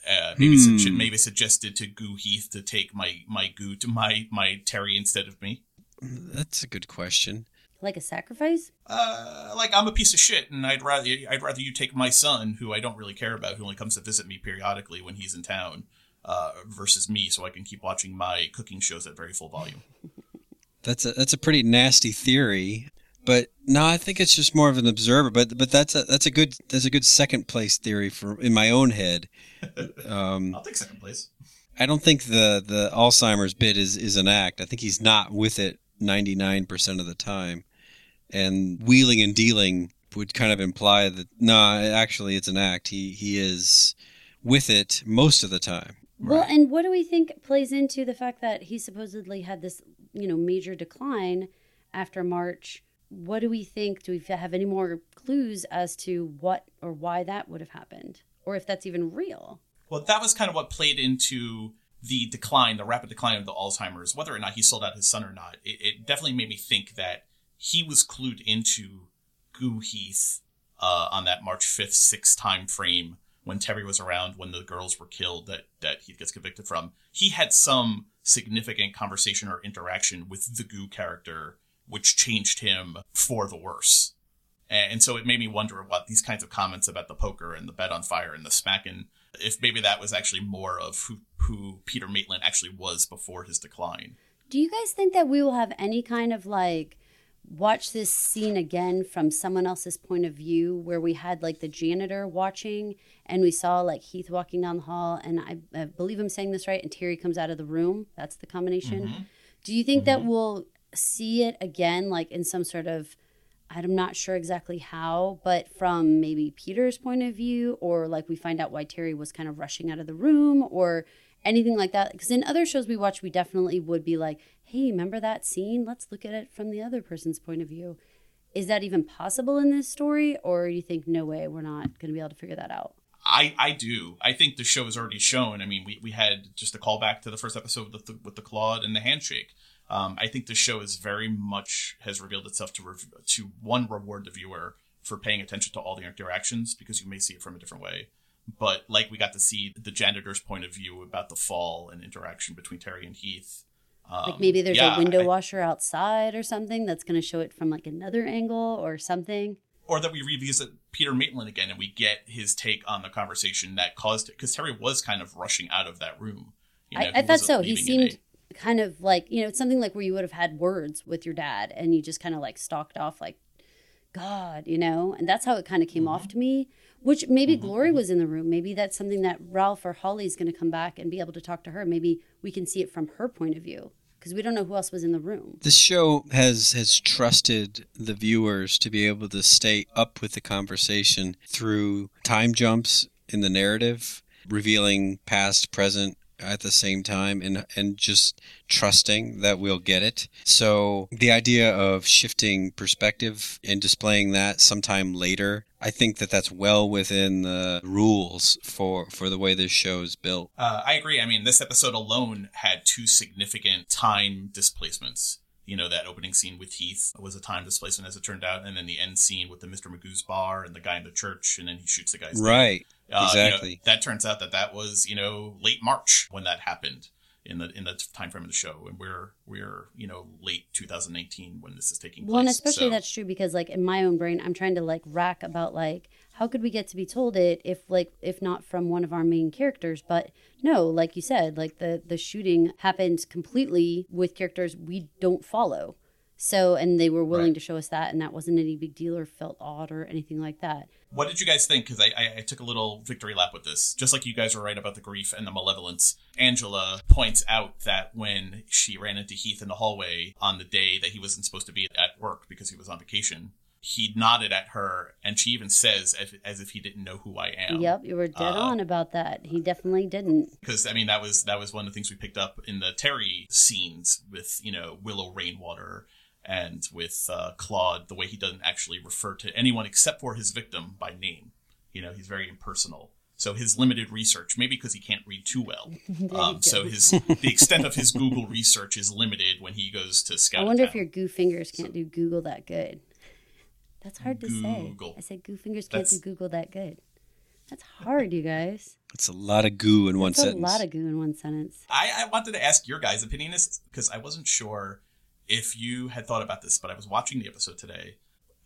Uh, maybe Hmm. sugge- maybe suggested to Goo Heath to take my my Goo to my my Terry instead of me. That's a good question. Like a sacrifice? Uh, like I'm a piece of shit, and I'd rather I'd rather you take my son, who I don't really care about, who only comes to visit me periodically when he's in town, uh, versus me, so I can keep watching my cooking shows at very full volume. That's a that's a pretty nasty theory. But no, I think it's just more of an observer. But but that's a that's a good that's a good second place theory for in my own head. Um, I'll take second place. I don't think the the Alzheimer's bit is is an act. I think he's not with it ninety nine percent of the time, and wheeling and dealing would kind of imply that no, actually it's an act. He he is with it most of the time. Well, and what do we think plays into the fact that he supposedly had this, you know, major decline after March? What do we think? Do we have any more clues as to what or why that would have happened? Or if that's even real? Well, that was kind of what played into the decline, the rapid decline of the Alzheimer's. Whether or not he sold out his son or not, it, it definitely made me think that he was clued into Goo Heath uh, on that March fifth, sixth time frame when Terry was around, when the girls were killed that that Heath gets convicted from. He had some significant conversation or interaction with the Goo character, which changed him for the worse. And so it made me wonder what these kinds of comments about the poker and the bed on fire and the smacking, if maybe that was actually more of who, who Peter Maitland actually was before his decline. Do you guys think that we will have any kind of like watch this scene again from someone else's point of view where we had like the janitor watching and we saw like Heath walking down the hall and I, I believe I'm saying this right and Terry comes out of the room. That's the combination. Mm-hmm. Do you think that mm-hmm. we'll see it again like in some sort of I'm not sure exactly how, but from maybe Peter's point of view, or like we find out why Terry was kind of rushing out of the room, or anything like that. Because in other shows we watch, we definitely would be like, hey, remember that scene? Let's look at it from the other person's point of view. Is that even possible in this story, or you think, no way, we're not going to be able to figure that out? I, I do. I think the show has already shown. I mean, we, we had just a callback to the first episode with the, with the Claude and the handshake. Um, I think the show is very much has revealed itself to to one reward the viewer for paying attention to all the interactions because you may see it from a different way. But like we got to see the janitor's point of view about the fall and interaction between Terry and Heath. Um, Like maybe there's yeah, a window I- washer outside or something that's going to show it from like another angle or something. or that we revisit Peter Maitland again and we get his take on the conversation that caused it because Terry was kind of rushing out of that room. You know, I, I thought so. He seemed a- kind of like you know it's something like where you would have had words with your dad and you just kind of like stalked off like god you know and that's how it kind of came off mm-hmm. to me which maybe mm-hmm, glory mm-hmm. was in the room maybe that's something that ralph or holly's going to come back and be able to talk to her maybe we can see it from her point of view because we don't know who else was in the room. This show has has trusted the viewers to be able to stay up with the conversation through time jumps in the narrative, revealing past, present at the same time and and just trusting that we'll get it. So the idea of shifting perspective and displaying that sometime later, I think that that's well within the rules for for the way this show is built. Uh, I agree. I mean, this episode alone had two significant time displacements. You know, that opening scene with Heath was a time displacement, as it turned out, and then the end scene with the Mr. Magoo's bar and the guy in the church, and then he shoots the guy's. Right. Uh, you know, exactly. that turns out that that was you know late March when that happened in the in the time frame of the show, and we're we're you know late 2019 when this is taking place. well and especially So- that's true because like in my own brain i'm trying to like rack about like how could we get to be told it if like if not from one of our main characters? But no like you said like the the shooting happened completely with characters we don't follow so and they were willing Right. to show us that and that wasn't any big deal or felt odd or anything like that What did you guys think? Because I, I, I took a little victory lap with this. Just like you guys were right about the grief and the malevolence, Angela points out that when she ran into Heath in the hallway on the day that he wasn't supposed to be at work because he was on vacation, he nodded at her, and she even says as, as if he didn't know who I am. yep you were dead Uh, on about that he definitely didn't because I mean that was that was one of the things we picked up in the Terry scenes with you know Willow Rainwater and with uh, Claude the way he doesn't actually refer to anyone except for his victim by name. You know he's very impersonal. So his limited research, maybe because he can't read too well, um, so his the extent of his Google research is limited when he goes to scout. I wonder if your goo fingers can't do google that good that's hard to Google. say i said goo fingers can't That's- do google that good That's hard, you guys. It's a lot of goo in one That's sentence. a lot of goo in one sentence. I, I wanted to ask your guys' opinion this because I wasn't sure if you had thought about this, but I was watching the episode today.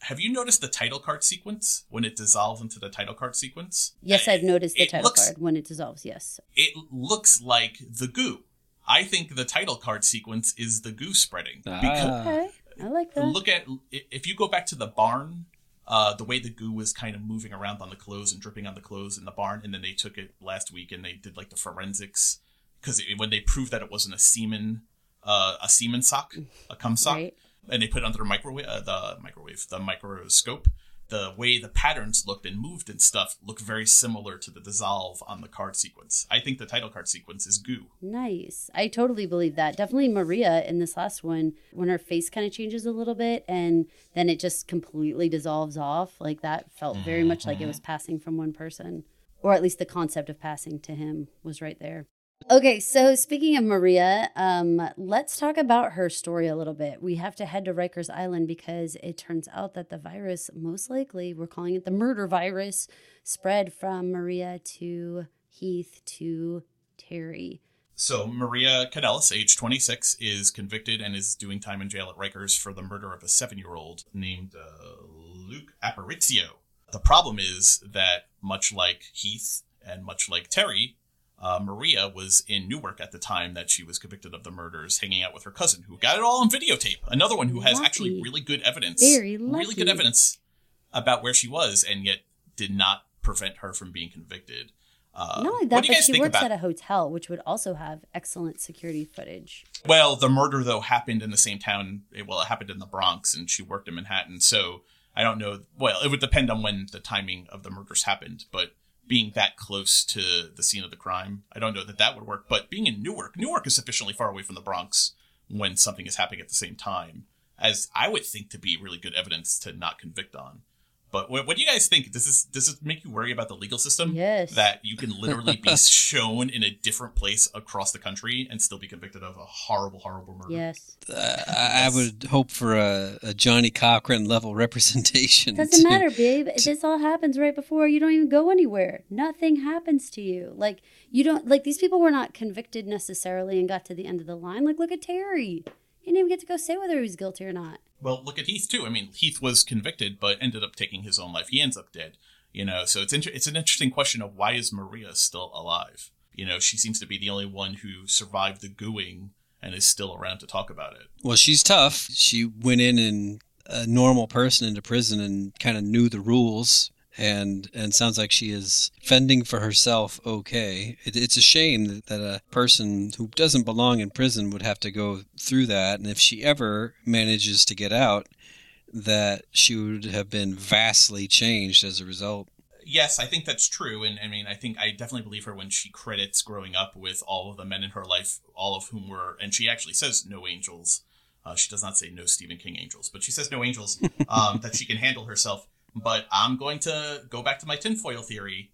Have you noticed the title card sequence when it dissolves into the title card sequence? Yes, I've noticed the It title looks- card when it dissolves. Yes. It looks like the goo. I think the title card sequence is the goo spreading. Because Ah. Okay. I like that. look at if you go back to the barn, uh, the way the goo was kind of moving around on the clothes and dripping on the clothes in the barn, and then they took it last week and they did like the forensics because when they proved that it wasn't a semen, uh, a semen sock, a cum sock, Right. and they put it under the microwave, uh, the microwave, the microscope. The way the patterns looked and moved and stuff looked very similar to the dissolve on the card sequence. I think the title card sequence is goo. Nice. I totally believe that. Definitely Maria in this last one, when her face kind of changes a little bit and then it just completely dissolves off, like that felt very much like it was passing from one person. Or at least the concept of passing to him was right there. Okay, so speaking of Maria, um, let's talk about her story a little bit. We have to head to Rikers Island because it turns out that the virus, most likely, we're calling it the murder virus, spread from Maria to Heath to Terry. So Maria Canellis, age 26, is convicted and is doing time in jail at Rikers for the murder of a seven-year-old named uh, Luke Aparicio. The problem is that much like Heath and much like Terry, uh, Maria was in Newark at the time that she was convicted of the murders, hanging out with her cousin, who got it all on videotape. Another one who has actually really good evidence, Very really good evidence about where she was, and yet did not prevent her from being convicted. Uh, Not only that, but she works about at a hotel, which would also have excellent security footage. Well, the murder though happened in the same town. Well, it happened in the Bronx, and she worked in Manhattan. So I don't know. Well, it would depend on when the timing of the murders happened, but being that close to the scene of the crime, I don't know that that would work. But being in Newark, Newark is sufficiently far away from the Bronx when something is happening at the same time, as I would think to be really good evidence to not convict on. But what, what do you guys think? Does this does this make you worry about the legal system? Yes. That you can literally be shown in a different place across the country and still be convicted of a horrible, horrible murder. Yes. Uh, I, I would hope for a, a Johnnie Cochran level representation. Doesn't to- matter, babe. This all happens right before you don't even go anywhere. Nothing happens to you. Like you don't like these people were not convicted necessarily and got to the end of the line. Like look at Terry. He didn't even get to go say whether he was guilty or not. Well, look at Heath too. I mean, Heath was convicted, but ended up taking his own life. He ends up dead. You know, so it's inter- it's an interesting question of why is Maria still alive? You know, she seems to be the only one who survived the gooing and is still around to talk about it. Well, she's tough. She went in and a normal person into prison and kind of knew the rules and and sounds like she is fending for herself okay. It, it's a shame that, that a person who doesn't belong in prison would have to go through that and if she ever manages to get out that she would have been vastly changed as a result. Yes, I think that's true, and I mean, I think I definitely believe her when she credits growing up with all of the men in her life, all of whom were, and she actually says no angels. Uh, she does not say no Stephen King angels, but she says no angels. Um, that she can handle herself. But I'm going to go back to my tinfoil theory.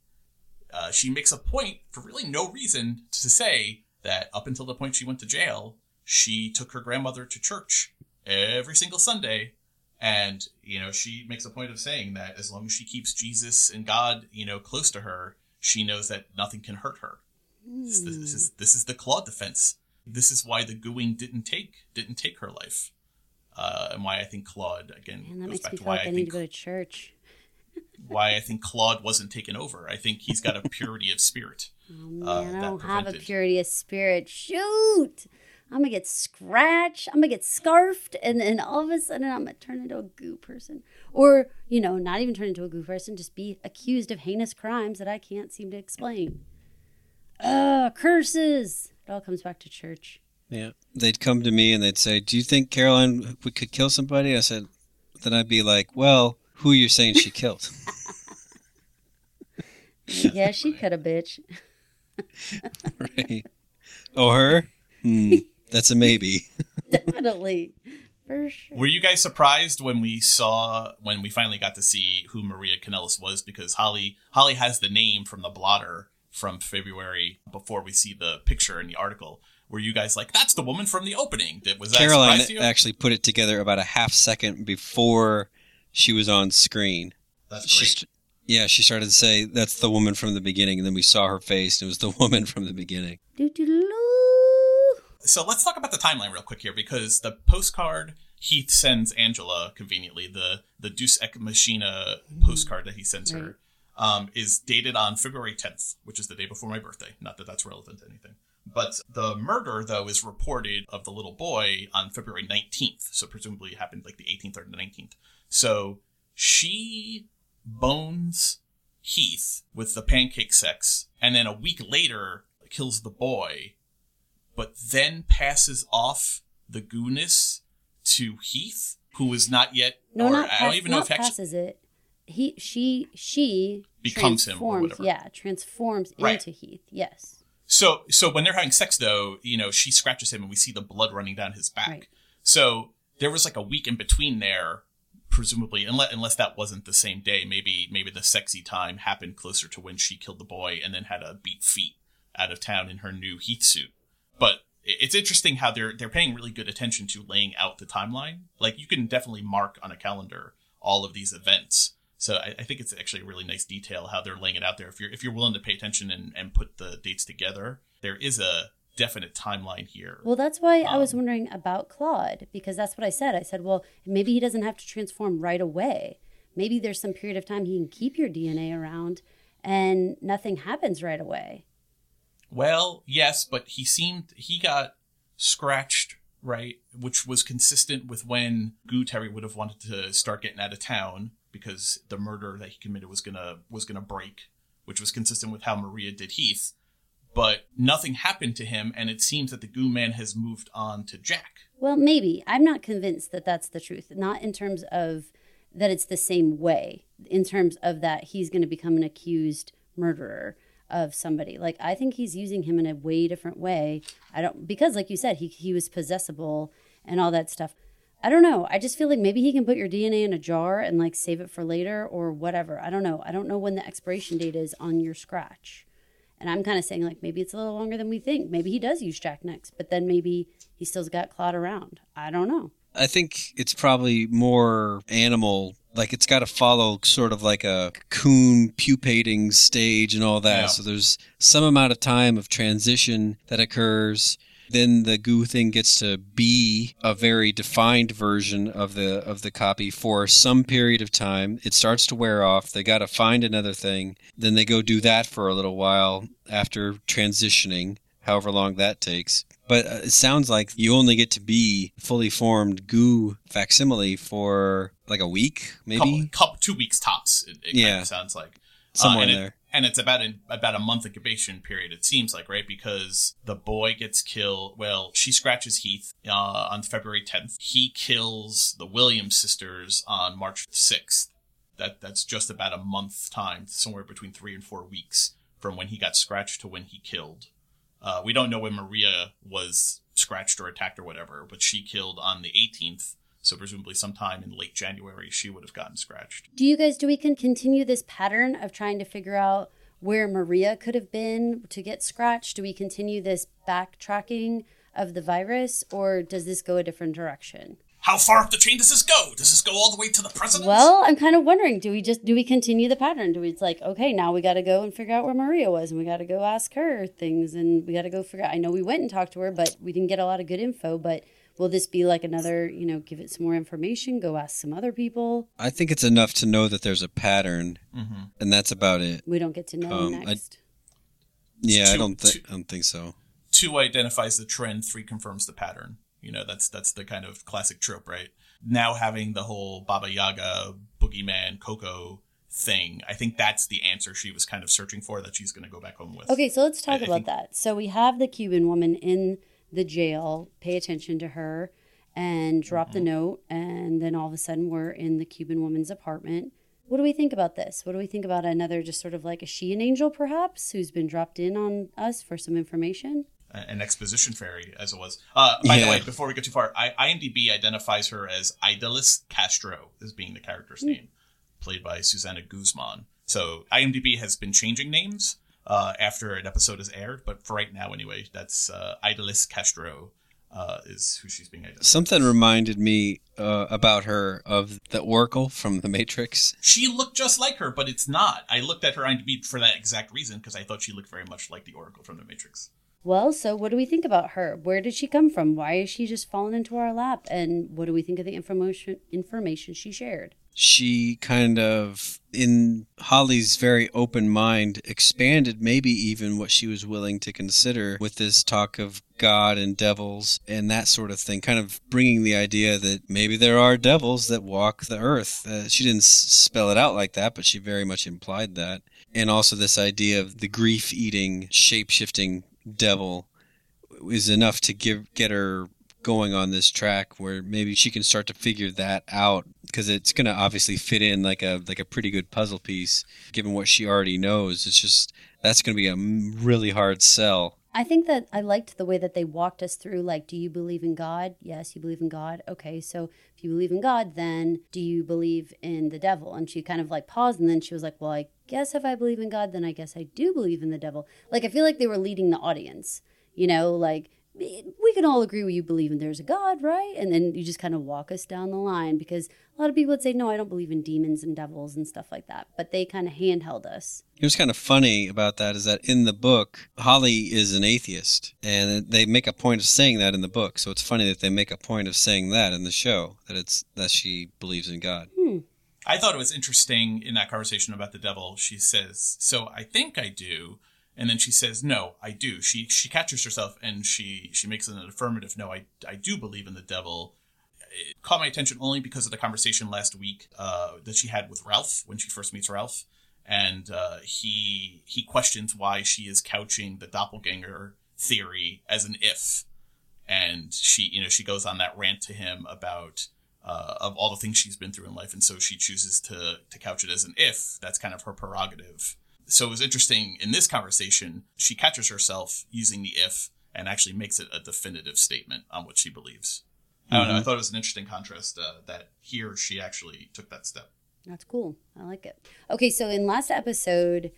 Uh, she makes a point for really no reason to say that up until the point she went to jail, she took her grandmother to church every single Sunday and, you know, she makes a point of saying that as long as she keeps Jesus and God, you know, close to her, she knows that nothing can hurt her. This, this is this is the Claude defense. This is why the gooing didn't take didn't take her life, uh, and why I think Claude again And that goes makes back me to why like I I need to think go to church. why I think Claude wasn't taken over. I think he's got a purity of spirit. Oh uh, man, I don't have a purity of spirit. Shoot! I'm gonna get scratched. I'm gonna get scarfed, and then all of a sudden I'm gonna turn into a goo person, or you know, not even turn into a goo person, just be accused of heinous crimes that I can't seem to explain. Uh, curses! It all comes back to church. Yeah. They'd come to me and they'd say, "Do you think Caroline we could kill somebody?" I said, then I'd be like, "Well, who are you saying she killed?" yeah, she cut a bitch. right. Oh, her? Hmm. That's a maybe. Definitely, for sure. Were you guys surprised when we saw when we finally got to see who Maria Canellis was? Because Holly Holly has the name from the blotter from February before we see the picture in the article. Were you guys like, "That's the woman from the opening"? Did was that Caroline surprise to you? actually put it together about a half second before she was on screen. That's great. st- Yeah, she started to say that's the woman from the beginning, and then we saw her face, and it was the woman from the beginning. So let's talk about the timeline real quick here because the postcard Heath sends Angela conveniently, the the Deus Ex Machina postcard that he sends her, um, is dated on February 10th, which is the day before my birthday. Not that that's relevant to anything. But the murder, though, is reported of the little boy on February 19th. So presumably it happened like the 18th or the 19th. So she bones Heath with the pancake sex, and then a week later kills the boy, but then passes off the gooness to Heath, who is not yet. No, or not, I don't even know if actually. passes it. He, she, she Becomes him or whatever. Yeah, transforms Right. into Heath. Yes. So, so when they're having sex, though, you know, she scratches him, and we see the blood running down his back. Right. So there was like a week in between there, presumably, unless unless that wasn't the same day. Maybe maybe the sexy time happened closer to when she killed the boy, and then had a beat feet out of town in her new Heath suit. But it's interesting how they're they're paying really good attention to laying out the timeline. Like you can definitely mark on a calendar all of these events. So I, I think it's actually a really nice detail how they're laying it out there. If you're if you're willing to pay attention and, and put the dates together, there is a definite timeline here. Well, that's why I was Um, wondering about Claude because that's what I said. I said, well, maybe he doesn't have to transform right away. Maybe there's some period of time he can keep your DNA around and nothing happens right away. Well, yes, but he seemed he got scratched, right? Which was consistent with when Goo Terry would have wanted to start getting out of town because the murder that he committed was gonna was gonna break, which was consistent with how Maria did Heath. But nothing happened to him, and it seems that the Goo Man has moved on to Jack. Well, maybe. I'm not convinced that that's the truth. Not in terms of that it's the same way, in terms of that he's going to become an accused murderer of somebody. Like, I think he's using him in a way different way. I don't, because like you said, he, he was possessible and all that stuff. I don't know. I just feel like maybe he can put your DNA in a jar and like save it for later or whatever. I don't know. I don't know when the expiration date is on your scratch. And I'm kind of saying like maybe it's a little longer than we think. Maybe he does use Jack next, but then maybe he still's got Claude around. I don't know. I think it's probably more animal. Like it's got to follow sort of like a cocoon pupating stage and all that. Yeah. So there's some amount of time of transition that occurs. Then the goo thing gets to be a very defined version of the of the copy for some period of time. It starts to wear off. They got to find another thing. Then they go do that for a little while after transitioning, however long that takes. But uh, it sounds like you only get to be fully formed goo facsimile for like a week, maybe couple, couple two weeks tops. It, it kind Yeah. of sounds like somewhere and in it- there. And it's about about a month incubation period. It seems like right because the boy gets killed. Well, she scratches Heath uh, on February 10th. He kills the Williams sisters on March 6th. That that's just about a month time, somewhere between three and four weeks from when he got scratched to when he killed. Uh, we don't know when Maria was scratched or attacked or whatever, but she killed on the 18th. So presumably sometime in late January, she would have gotten scratched. Do you guys do we can continue this pattern of trying to figure out where Maria could have been to get scratched? Do we continue this backtracking of the virus or does this go a different direction? How far up the chain does this go? Does this go all the way to the president? Well, I'm kind of wondering, do we just do we continue the pattern? Do we it's like, okay, now we got to go and figure out where Maria was and we got to go ask her things and we got to go figure out I know we went and talked to her, but we didn't get a lot of good info, but will this be like another, you know, give it some more information, go ask some other people? I think it's enough to know that there's a pattern, Mm-hmm. and that's about it. We don't get to know Um, I- next. Yeah, I don't think I don't think so. Two identifies the trend, three confirms the pattern. You know, that's that's the kind of classic trope, right? Now having the whole Baba Yaga, Boogeyman, Coco thing, I think that's the answer she was kind of searching for that she's going to go back home with. Okay, so let's talk I- I about think- that. So we have the Cuban woman in the jail. Pay attention to her and drop Mm-hmm. the note, and then all of a sudden we're in the Cuban woman's apartment. What do we think about this? What do we think about another, just sort of like a she an angel, perhaps, who's been dropped in on us for some information? an exposition fairy as it was. Uh, by the way, before we go too far, I, IMDb identifies her as Idalis Castro as being the character's name, played by Susanna Guzman. So IMDb has been changing names uh, after an episode is aired, but for right now, anyway, that's uh, Idalis Castro uh, is who she's being identified. Something reminded me uh, about her of the Oracle from The Matrix. She looked just like her, but it's not. I looked at her IMDb for that exact reason because I thought she looked very much like the Oracle from The Matrix. Well, so what do we think about her? Where did she come from? Why is she just fallen into our lap? And what do we think of the information information she shared? She kind of, in Holly's very open mind, expanded maybe even what she was willing to consider with this talk of God and devils and that sort of thing, kind of bringing the idea that maybe there are devils that walk the earth. Uh, she didn't spell it out like that, but she very much implied that. And also this idea of the grief eating, shape shifting devil is enough to give get her going on this track where maybe she can start to figure that out because it's going to obviously fit in like a like a pretty good puzzle piece given what she already knows. It's just that's going to be a really hard sell I think that I liked the way that they walked us through like, do you believe in God? Yes, you believe in God. Okay, so if you believe in God, then do you believe in the devil? And she kind of like paused and then she was like, well, I guess if I believe in God, then I guess I do believe in the devil. Like, I feel like they were leading the audience, you know, like, we can all agree you believe in there's a God, right? And then you just kind of walk us down the line because a lot of people would say, no, I don't believe in demons and devils and stuff like that. But they kind of handheld us. It was kind of funny about that is that in the book, Holly is an atheist, and they make a point of saying that in the book. So it's funny that they make a point of saying that in the show that it's that she believes in God. Hmm. I thought it was interesting in that conversation about the devil. She says, "So I think I do," and then she says, "No, I do." She she catches herself and she she makes an affirmative, "No, I I do believe in the devil." It caught my attention only because of the conversation last week uh, that she had with Ralph when she first meets Ralph, and uh, he he questions why she is couching the doppelganger theory as an if, and she you know she goes on that rant to him about uh, of all the things she's been through in life, and so she chooses to to couch it as an if. That's kind of her prerogative. So it was interesting in this conversation. She catches herself using the if and actually makes it a definitive statement on what she believes. I don't know. I thought it was an interesting contrast uh, that here she actually took that step. That's cool. I like it. Okay, so in last episode,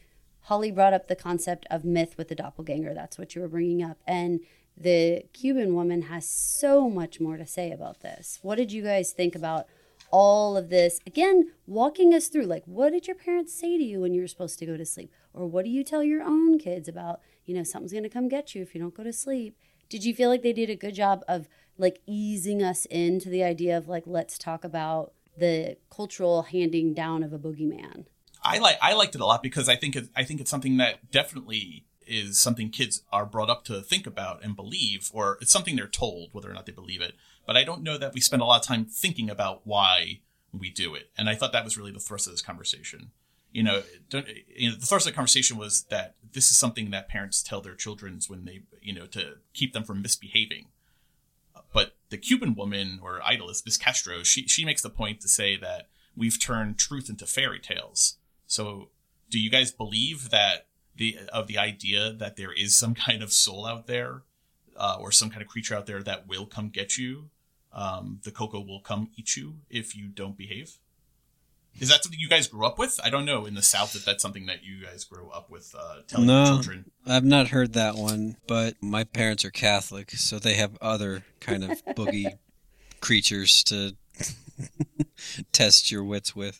Holly brought up the concept of myth with the doppelganger. That's what you were bringing up. And the Cuban woman has so much more to say about this. What did you guys think about all of this? Again, walking us through like, what did your parents say to you when you were supposed to go to sleep? Or what do you tell your own kids about, you know, something's going to come get you if you don't go to sleep? Did you feel like they did a good job of like easing us into the idea of like, let's talk about the cultural handing down of a boogeyman? I like I liked it a lot because I think it, I think it's something that definitely is something kids are brought up to think about and believe, or it's something they're told whether or not they believe it. But I don't know that we spend a lot of time thinking about why we do it. And I thought that was really the thrust of this conversation. You know, you know, the thrust of the conversation was that this is something that parents tell their children when they, you know, to keep them from misbehaving. But the Cuban woman or idolist, Miss Castro, she she makes the point to say that we've turned truth into fairy tales. So, do you guys believe that the of the idea that there is some kind of soul out there, uh, or some kind of creature out there that will come get you? Um, the Coco will come eat you if you don't behave. Is that something you guys grew up with? I don't know in the South if that's something that you guys grew up with uh, telling your No, children. I've not heard that one, but my parents are Catholic, so they have other kind of boogie creatures to test your wits with.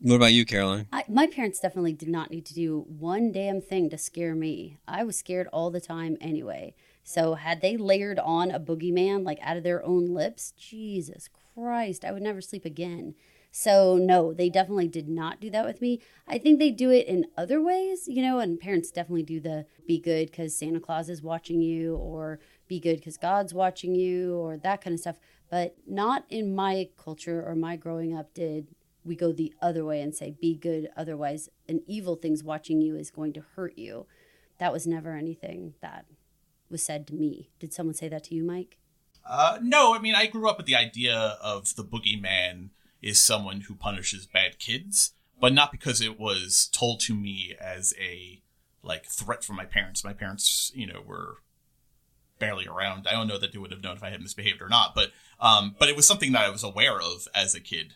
What about you, Caroline? I, my parents definitely did not need to do one damn thing to scare me. I was scared all the time anyway. So had they layered on a boogeyman like out of their own lips, Jesus Christ, I would never sleep again. So no, they definitely did not do that with me. I think they do it in other ways, you know, and parents definitely do the be good cuz Santa Claus is watching you or be good cuz God's watching you or that kind of stuff, but not in my culture or my growing up did we go the other way and say be good otherwise an evil thing's watching you is going to hurt you. That was never anything that was said to me. Did someone say that to you, Mike? Uh, no, I mean I grew up with the idea of the boogeyman is someone who punishes bad kids, but not because it was told to me as a like threat from my parents. My parents, you know, were barely around. I don't know that they would have known if I had misbehaved or not, but um, but it was something that I was aware of as a kid.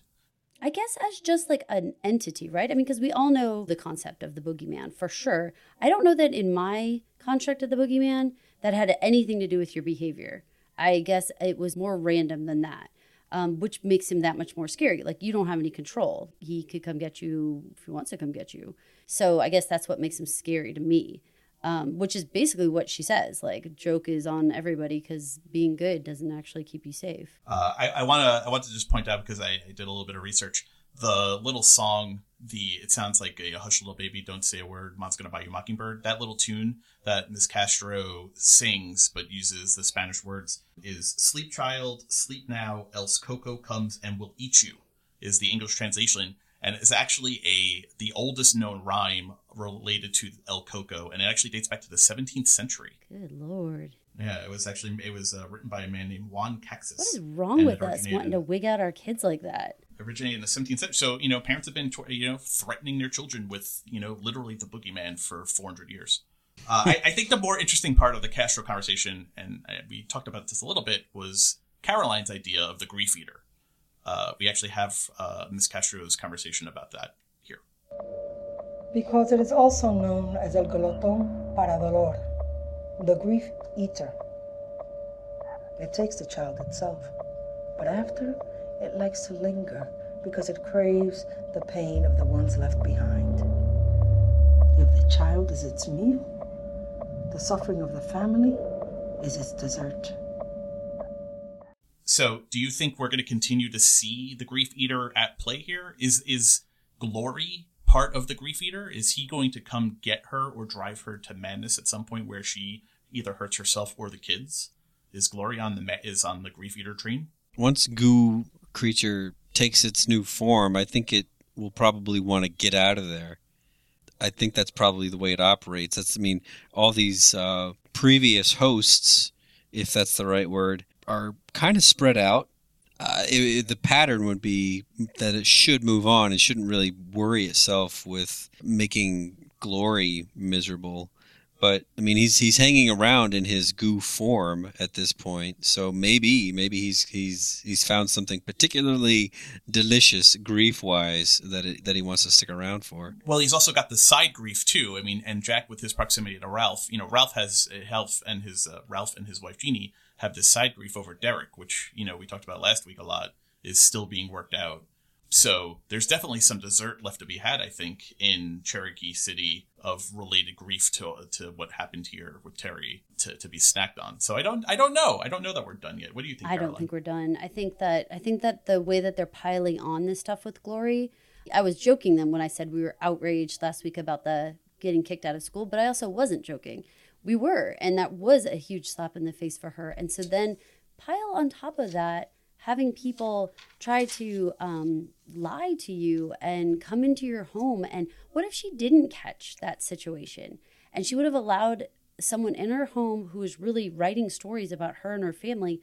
I guess as just like an entity, right? I mean, because we all know the concept of the boogeyman for sure. I don't know that in my construct of the boogeyman that had anything to do with your behavior. I guess it was more random than that. Um, which makes him that much more scary. Like you don't have any control. He could come get you if he wants to come get you. So I guess that's what makes him scary to me. Um, which is basically what she says. Like joke is on everybody because being good doesn't actually keep you safe. Uh, I, I want to I want to just point out because I, I, did a little bit of research. The little song, the it sounds like a hush little baby, don't say a word. Mom's gonna buy you a mockingbird. That little tune that Miss Castro sings but uses the Spanish words is "Sleep, child, sleep now, else Coco comes and will eat you." Is the English translation and it's actually a the oldest known rhyme related to El Coco, and it actually dates back to the 17th century. Good lord! Yeah, it was actually it was uh, written by a man named Juan Caxés. What is wrong with us wanting to wig out our kids like that? Originated in the 17th century, so you know parents have been you know threatening their children with you know literally the boogeyman for 400 years. Uh, I, I, think the more interesting part of the Castro conversation, and uh, we talked about this a little bit, was Caroline's idea of the grief eater uh, we actually have uh, Ms. Castro's conversation about that here. Because it is also known as el glotón para dolor, the grief eater. It takes the child itself, but after, it likes to linger because it craves the pain of the ones left behind. If the child is its meal, the suffering of the family is its dessert. So, do you think we're going to continue to see the Grief Eater at play here? Is is Glory part of the Grief Eater? Is he going to come get her or drive her to madness at some point where she either hurts herself or the kids? Is Glory on the is on the Grief Eater train? Once goo creature takes its new form, I think it will probably want to get out of there. I think that's probably the way it operates. That's I mean, all these uh, previous hosts, if that's the right word, are kind of spread out. Uh, it, it, the pattern would be that it should move on. It shouldn't really worry itself with making glory miserable. But I mean, he's he's hanging around in his goo form at this point. So maybe maybe he's he's he's found something particularly delicious grief wise that it, that he wants to stick around for. Well, he's also got the side grief too. I mean, and Jack with his proximity to Ralph, you know, Ralph has uh, Ralph and his uh, Ralph and his wife Jeannie have this side grief over Derek, which, you know, we talked about last week a lot, is still being worked out. So there's definitely some dessert left to be had, I think, in Cherokee City of related grief to to what happened here with Terry to, to be snacked on. So I don't I don't know. I don't know that we're done yet. What do you think? I Caroline? don't think we're done. I think that I think that the way that they're piling on this stuff with Glory, I was joking them when I said we were outraged last week about the getting kicked out of school, but I also wasn't joking we were. And that was a huge slap in the face for her. And so then pile on top of that, having people try to um, lie to you and come into your home. And what if she didn't catch that situation and she would have allowed someone in her home who was really writing stories about her and her family?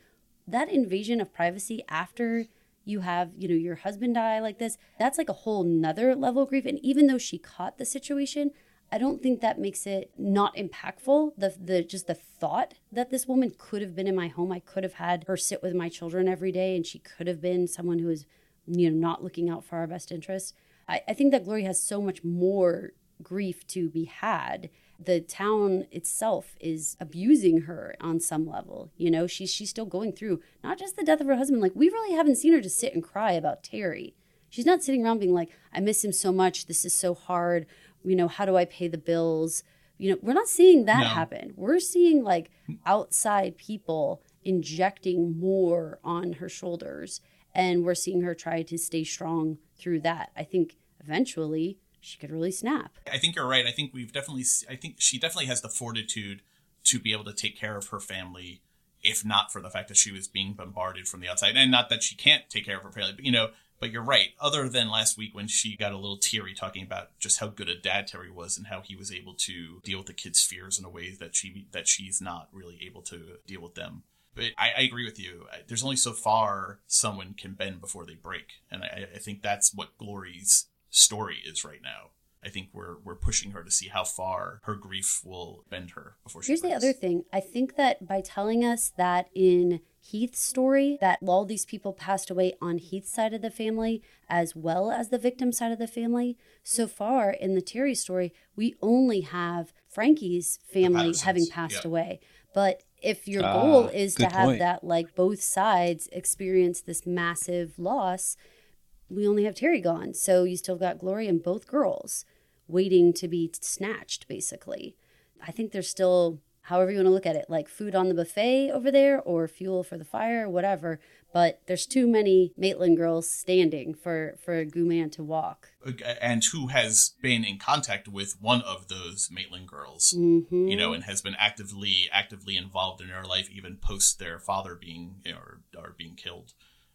That invasion of privacy after you have you know your husband die like this that's like a whole nother level of grief and even though she caught the situation I don't think that makes it not impactful. The the just the thought that this woman could have been in my home, I could have had her sit with my children every day, and she could have been someone who is, you know, not looking out for our best interests. I, I think that Glory has so much more grief to be had. The town itself is abusing her on some level. You know, she's she's still going through not just the death of her husband. Like we really haven't seen her just sit and cry about Terry. She's not sitting around being like, I miss him so much. This is so hard you know, how do I pay the bills? You know, we're not seeing that no. happen. We're seeing like outside people injecting more on her shoulders and we're seeing her try to stay strong through that. I think eventually she could really snap. I think you're right. I think we've definitely I think she definitely has the fortitude to be able to take care of her family if not for the fact that she was being bombarded from the outside and not that she can't take care of her family but you know but you're right. Other than last week when she got a little teary talking about just how good a dad Terry was and how he was able to deal with the kids' fears in a way that she that she's not really able to deal with them. But I, I agree with you. There's only so far someone can bend before they break, and I, I think that's what Glory's story is right now. I think we're we're pushing her to see how far her grief will bend her before she. Here's breaks. the other thing. I think that by telling us that in Heath's story that all these people passed away on Heath's side of the family as well as the victim side of the family. So far in the Terry story, we only have Frankie's family having passed away. But if your Ah, goal is to have point. that like both sides experience this massive loss we only have terry gone. So you still got glory and both girls waiting to be snatched basically. I think there's still however you want to look at it like food on the buffet over there or fuel for the fire whatever but there's too many maitland girls standing for for Goo Man to walk and who has been in contact with one of those Maitland girls, Mhm. you know, and has been actively actively involved in their life even post their father being you know, or, or being killed.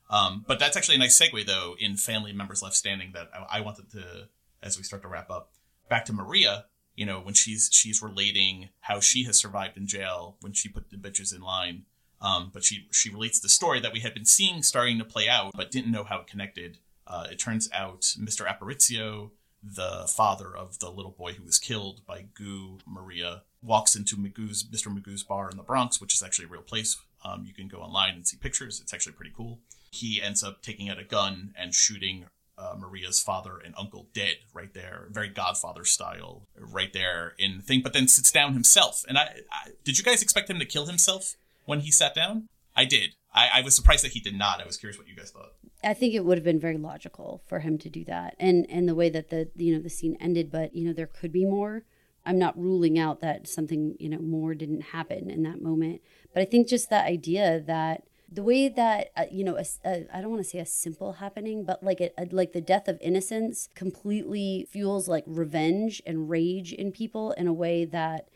Um, but that's actually a nice segue though in family members left standing that I, I wanted to as we start to wrap up back to Maria. You know, when she's she's relating how she has survived in jail when she put the bitches in line. Um, but she she relates the story that we had been seeing starting to play out, but didn't know how it connected. Uh, it turns out Mr. Aparicio, the father of the little boy who was killed by Goo Maria, walks into Magoo's Mr. Magoo's bar in the Bronx, which is actually a real place. Um, you can go online and see pictures. It's actually pretty cool. He ends up taking out a gun and shooting uh, Maria's father and uncle dead right there, very Godfather style, right there in the thing. But then sits down himself. And I, I did you guys expect him to kill himself when he sat down? I did. I, I was surprised that he did not. I was curious what you guys thought. I think it would have been very logical for him to do that, and and the way that the you know the scene ended. But you know there could be more. I'm not ruling out that something you know more didn't happen in that moment. But I think just that idea that the way that uh, you know a, a, I don't want to say a simple happening, but like a, like the death of innocence completely fuels like revenge and rage in people in a way that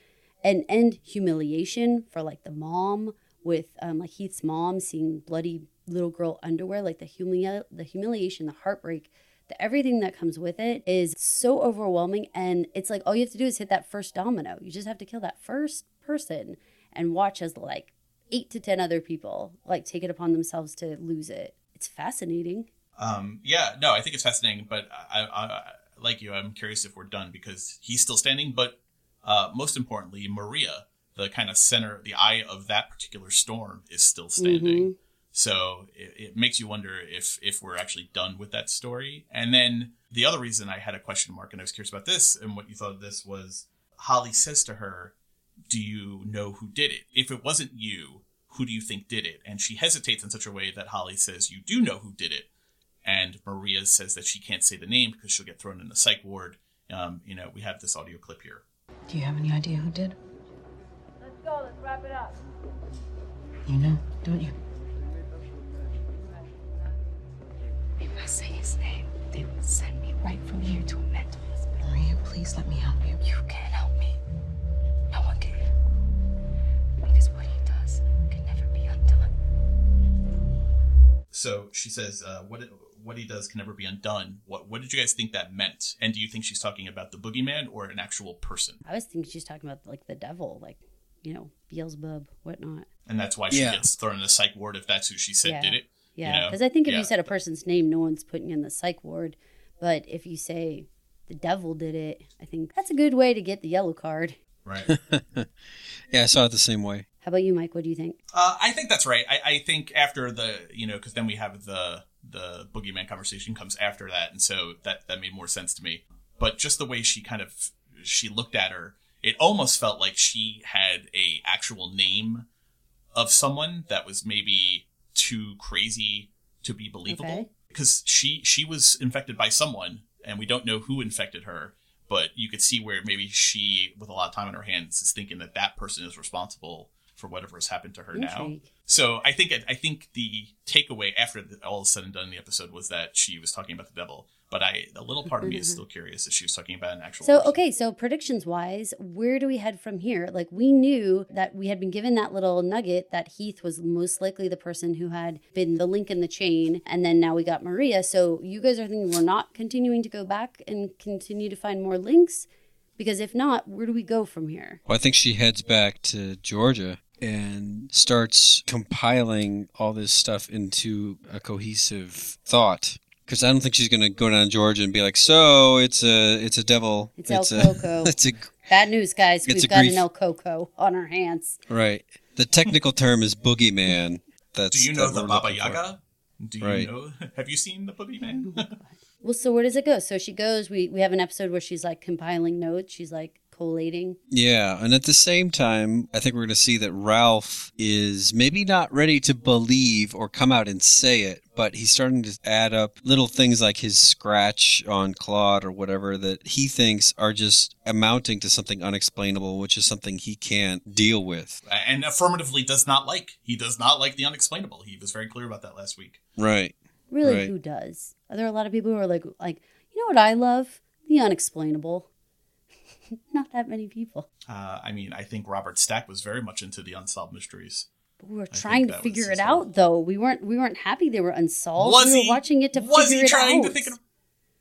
and and humiliation for like the mom with um, like Heath's mom seeing bloody little girl underwear, like the humili- the humiliation, the heartbreak, the everything that comes with it is so overwhelming. And it's like all you have to do is hit that first domino. You just have to kill that first person and watch as like eight to ten other people like take it upon themselves to lose it. It's fascinating. Um, yeah, no, I think it's fascinating, but I, I, I like you. I'm curious if we're done because he's still standing. But uh, most importantly, Maria, the kind of center, the eye of that particular storm, is still standing. So it, it makes you wonder if if we're actually done with that story. And then the other reason I had a question mark and I was curious about this and what you thought of this was Holly says to her, "Do you know who did it? If it wasn't you, who do you think did it?" And she hesitates in such a way that Holly says, "You do know who did it." And Maria says that she can't say the name because she'll get thrown in the psych ward. Um, you know, we have this audio clip here. Do you have any idea who did? Let's go, let's wrap it up. You know, don't you? If I say his name, they will send me right from here to a mental hospital. Maria, please let me help you. You can't help me. No one can. Because what he does can never be undone. So she says, uh, "What what he does can never be undone." What what did you guys think that meant? And do you think she's talking about the boogeyman or an actual person? I was thinking she's talking about like the devil, like you know Beelzebub, whatnot. And that's why she Yeah. gets thrown in the psych ward if that's who she said Yeah. did it. you Yeah, know? because I think if Yeah. you said a person's name, no one's putting you in the psych ward. But if you say the devil did it, I think that's a good way to get the yellow card. right. Yeah, I saw it the same way. How about you, Mike? What do you think? Uh, I think that's right. I, I think after the you know because then we have the the boogeyman conversation comes after that, and so that that made more sense to me. But just the way she kind of she looked at her, it almost felt like she had a actual name of someone that was maybe too crazy to be believable Okay. because she she was infected by someone, and we don't know who infected her. But you could see where maybe she, with a lot of time on her hands, is thinking that that person is responsible for whatever has happened to her now. So I think I think the takeaway after the, all is said and done in the episode was that she was talking about the devil. But I, a little part of me is mm-hmm. still curious if she was talking about an actual. So, person. okay, so predictions wise, where do we head from here? Like, we knew that we had been given that little nugget that Heath was most likely the person who had been the link in the chain. And then now we got Maria. So, you guys are thinking we're not continuing to go back and continue to find more links? Because if not, where do we go from here? Well, I think she heads back to Georgia and starts compiling all this stuff into a cohesive thought. Because I don't think she's going to go down to Georgia and be like, "So it's a it's a devil. It's El a, Coco." it's a Bad news, guys. We've got grief. an El Coco on our hands. right." The technical term is boogeyman. That's do you know the we're Baba looking for. Yaga? Do you Right. know? Have you seen the boogeyman? Well, so where does it go? So she goes, we, we have an episode where she's like compiling notes. She's like collating. Yeah, and at the same time, I think we're going to see that Ralph is maybe not ready to believe or come out and say it, but he's starting to add up little things like his scratch on Claude or whatever that he thinks are just amounting to something unexplainable, which is something he can't deal with. And affirmatively does not like. He does not like the unexplainable. He was very clear about that last week. Right. Really, Right. who does? Are there a lot of people who are like, like, you know what I love? The unexplainable. Not that many people. Uh, I mean, I think Robert Stack was very much into the unsolved mysteries. But we were trying to figure it out, though. We weren't. We weren't happy they were unsolved. was we were he watching it to was figure he it trying out. to think of,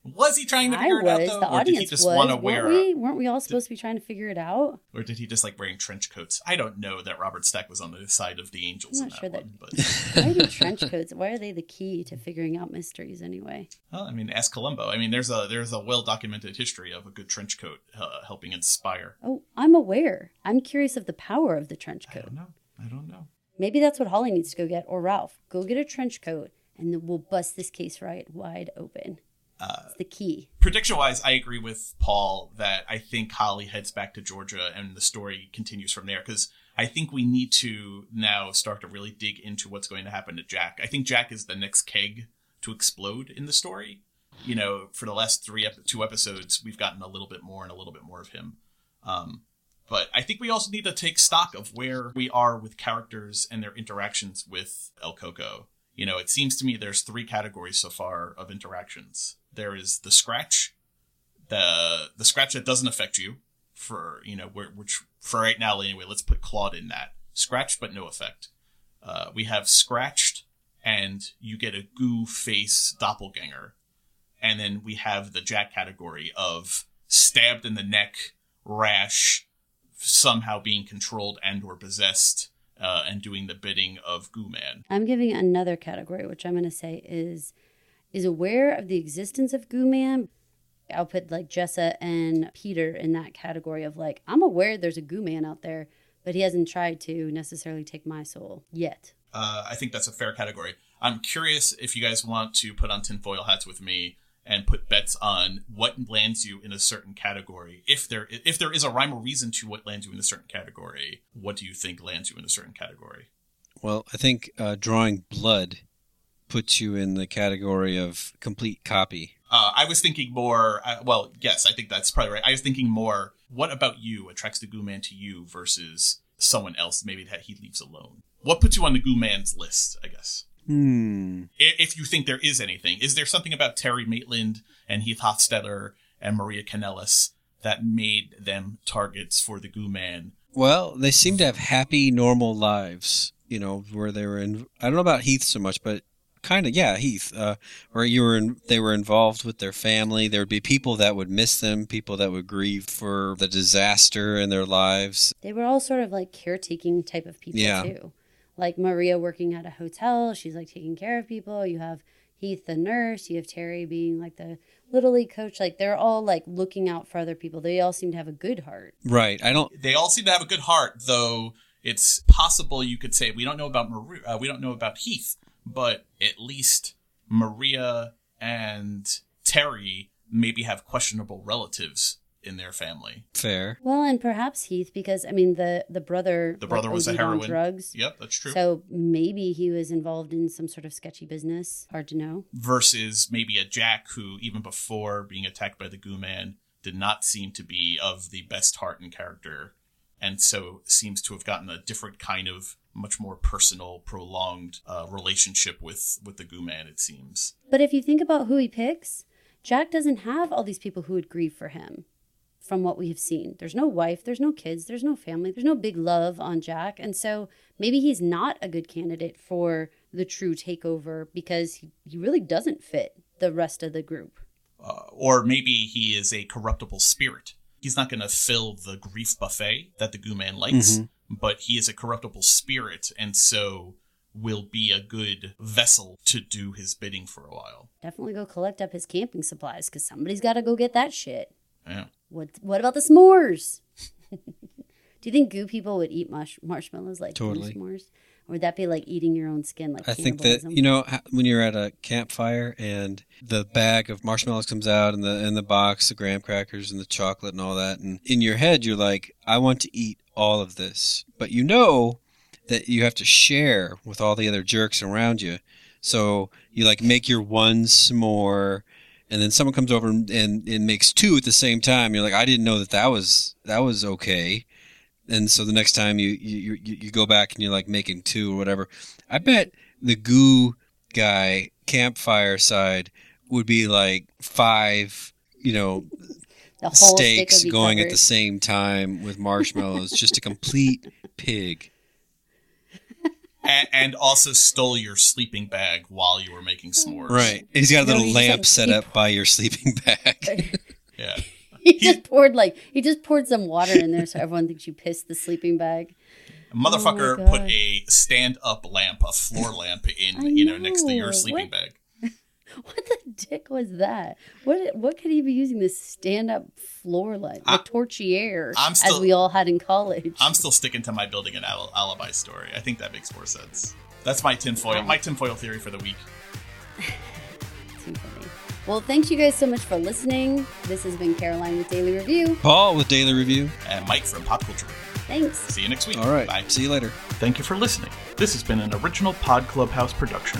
was he trying to I figure it out though, The or did he just was. want to wear? weren't we? Weren't we all supposed to be trying to figure it out? Or did he just like wearing trench coats? I don't know that Robert Stack was on the side of the angels I'm in not that, sure that- one, but Why do trench coats? Why are they the key to figuring out mysteries anyway? well, I mean, ask Columbo. I mean, there's a there's a well documented history of a good trench coat uh, helping inspire. Oh, I'm aware. I'm curious of the power of the trench coat. I don't know. I don't know. Maybe that's what Holly needs to go get, or Ralph. Go get a trench coat, and then we'll bust this case right wide open. Uh, the key. Prediction wise, I agree with Paul that I think Holly heads back to Georgia and the story continues from there because I think we need to now start to really dig into what's going to happen to Jack. I think Jack is the next keg to explode in the story. You know, for the last three ep- two episodes, we've gotten a little bit more and a little bit more of him. Um, but I think we also need to take stock of where we are with characters and their interactions with El Coco. You know, it seems to me there's three categories so far of interactions. There is the scratch, the the scratch that doesn't affect you, for you know, which for right now anyway. Let's put Claude in that scratch but no effect. Uh, we have scratched, and you get a goo face doppelganger, and then we have the Jack category of stabbed in the neck, rash, somehow being controlled and or possessed uh, and doing the bidding of Goo Man. I'm giving another category, which I'm going to say is is aware of the existence of Goo Man. I'll put like Jessa and Peter in that category of like I'm aware there's a Goo Man out there, but he hasn't tried to necessarily take my soul yet. Uh, I think that's a fair category. I'm curious if you guys want to put on tinfoil hats with me and put bets on what lands you in a certain category. If there if there is a rhyme or reason to what lands you in a certain category, what do you think lands you in a certain category? Well, I think uh, drawing blood puts you in the category of complete copy. Uh, I was thinking more. Uh, well, yes, I think that's probably right. I was thinking more. What about you attracts the Goo Man to you versus someone else? Maybe that he leaves alone. What puts you on the Goo Man's list? I guess. Hmm. If you think there is anything, is there something about Terry Maitland and Heath Hofstadter and Maria Caneles that made them targets for the Goo Man? Well, they seem to have happy, normal lives. You know, where they were in. I don't know about Heath so much, but kind of, yeah, Heath. Uh, where you were, in, they were involved with their family. There would be people that would miss them, people that would grieve for the disaster in their lives. They were all sort of like caretaking type of people Yeah. too. Like Maria working at a hotel, she's like taking care of people. You have Heath the nurse, you have Terry being like the little league coach. Like they're all like looking out for other people. They all seem to have a good heart. Right. I don't. They all seem to have a good heart, though. It's possible you could say we don't know about Maria, uh, we don't know about Heath, but at least Maria and Terry maybe have questionable relatives in their family. Fair. Well, and perhaps Heath because I mean the the brother The brother like, was a heroin drugs. Yep, that's true. So maybe he was involved in some sort of sketchy business. Hard to know. versus maybe a Jack who, even before being attacked by the Goo Man, did not seem to be of the best heart and character, and so seems to have gotten a different kind of, much more personal, prolonged uh, relationship with with the Goo Man. It seems. But if you think about who he picks, Jack doesn't have all these people who would grieve for him from what we have seen. There's no wife, there's no kids, there's no family, there's no big love on Jack. And so maybe he's not a good candidate for the true takeover because he, he really doesn't fit the rest of the group. Uh, or maybe he is a corruptible spirit. He's not going to fill the grief buffet that the Goo Man likes, but he is a corruptible spirit, and so will be a good vessel to do his bidding for a while. Definitely go collect up his camping supplies because somebody's got to go get that shit. Yeah. What, what about the s'mores? Do you think goo people would eat mush, marshmallows like Totally. s'mores? Or would that be like eating your own skin, like I think that you know when you're at a campfire and the bag of marshmallows comes out and the and the box, the graham crackers and the chocolate and all that, and in your head you're like, I want to eat all of this, but you know that you have to share with all the other jerks around you, so you like make your one s'more. And then someone comes over and, and, and makes two at the same time. You're like, I didn't know that that was that was okay. And so the next time you you, you, you go back and you're like making two or whatever, I bet the goo guy campfire side would be like five, you know, the whole steaks going at the same time with marshmallows, just a complete pig. And, and also stole your sleeping bag while you were making s'mores. Right. He's got a little he's lamp like- set he- up by your sleeping bag. Yeah. He just poured like he just poured some water in there, so everyone thinks you pissed the sleeping bag. Motherfucker Oh put a stand-up lamp, a floor lamp, in I you know next to your sleeping What? bag. What the dick was that? What what could he be using this stand up floor light, the I- torchiere, I'm as we all had in college? I'm still sticking to my building an al- alibi story. I think that makes more sense. That's my tinfoil. My tinfoil theory for the week. Too funny. Well, thanks you guys so much for listening. This has been Caroline with Daily Review. Paul with Daily Review. And Mike from Pop Culture. Thanks. See you next week. All right. Bye. See you later. Thank you for listening. This has been an original Pod Clubhouse production.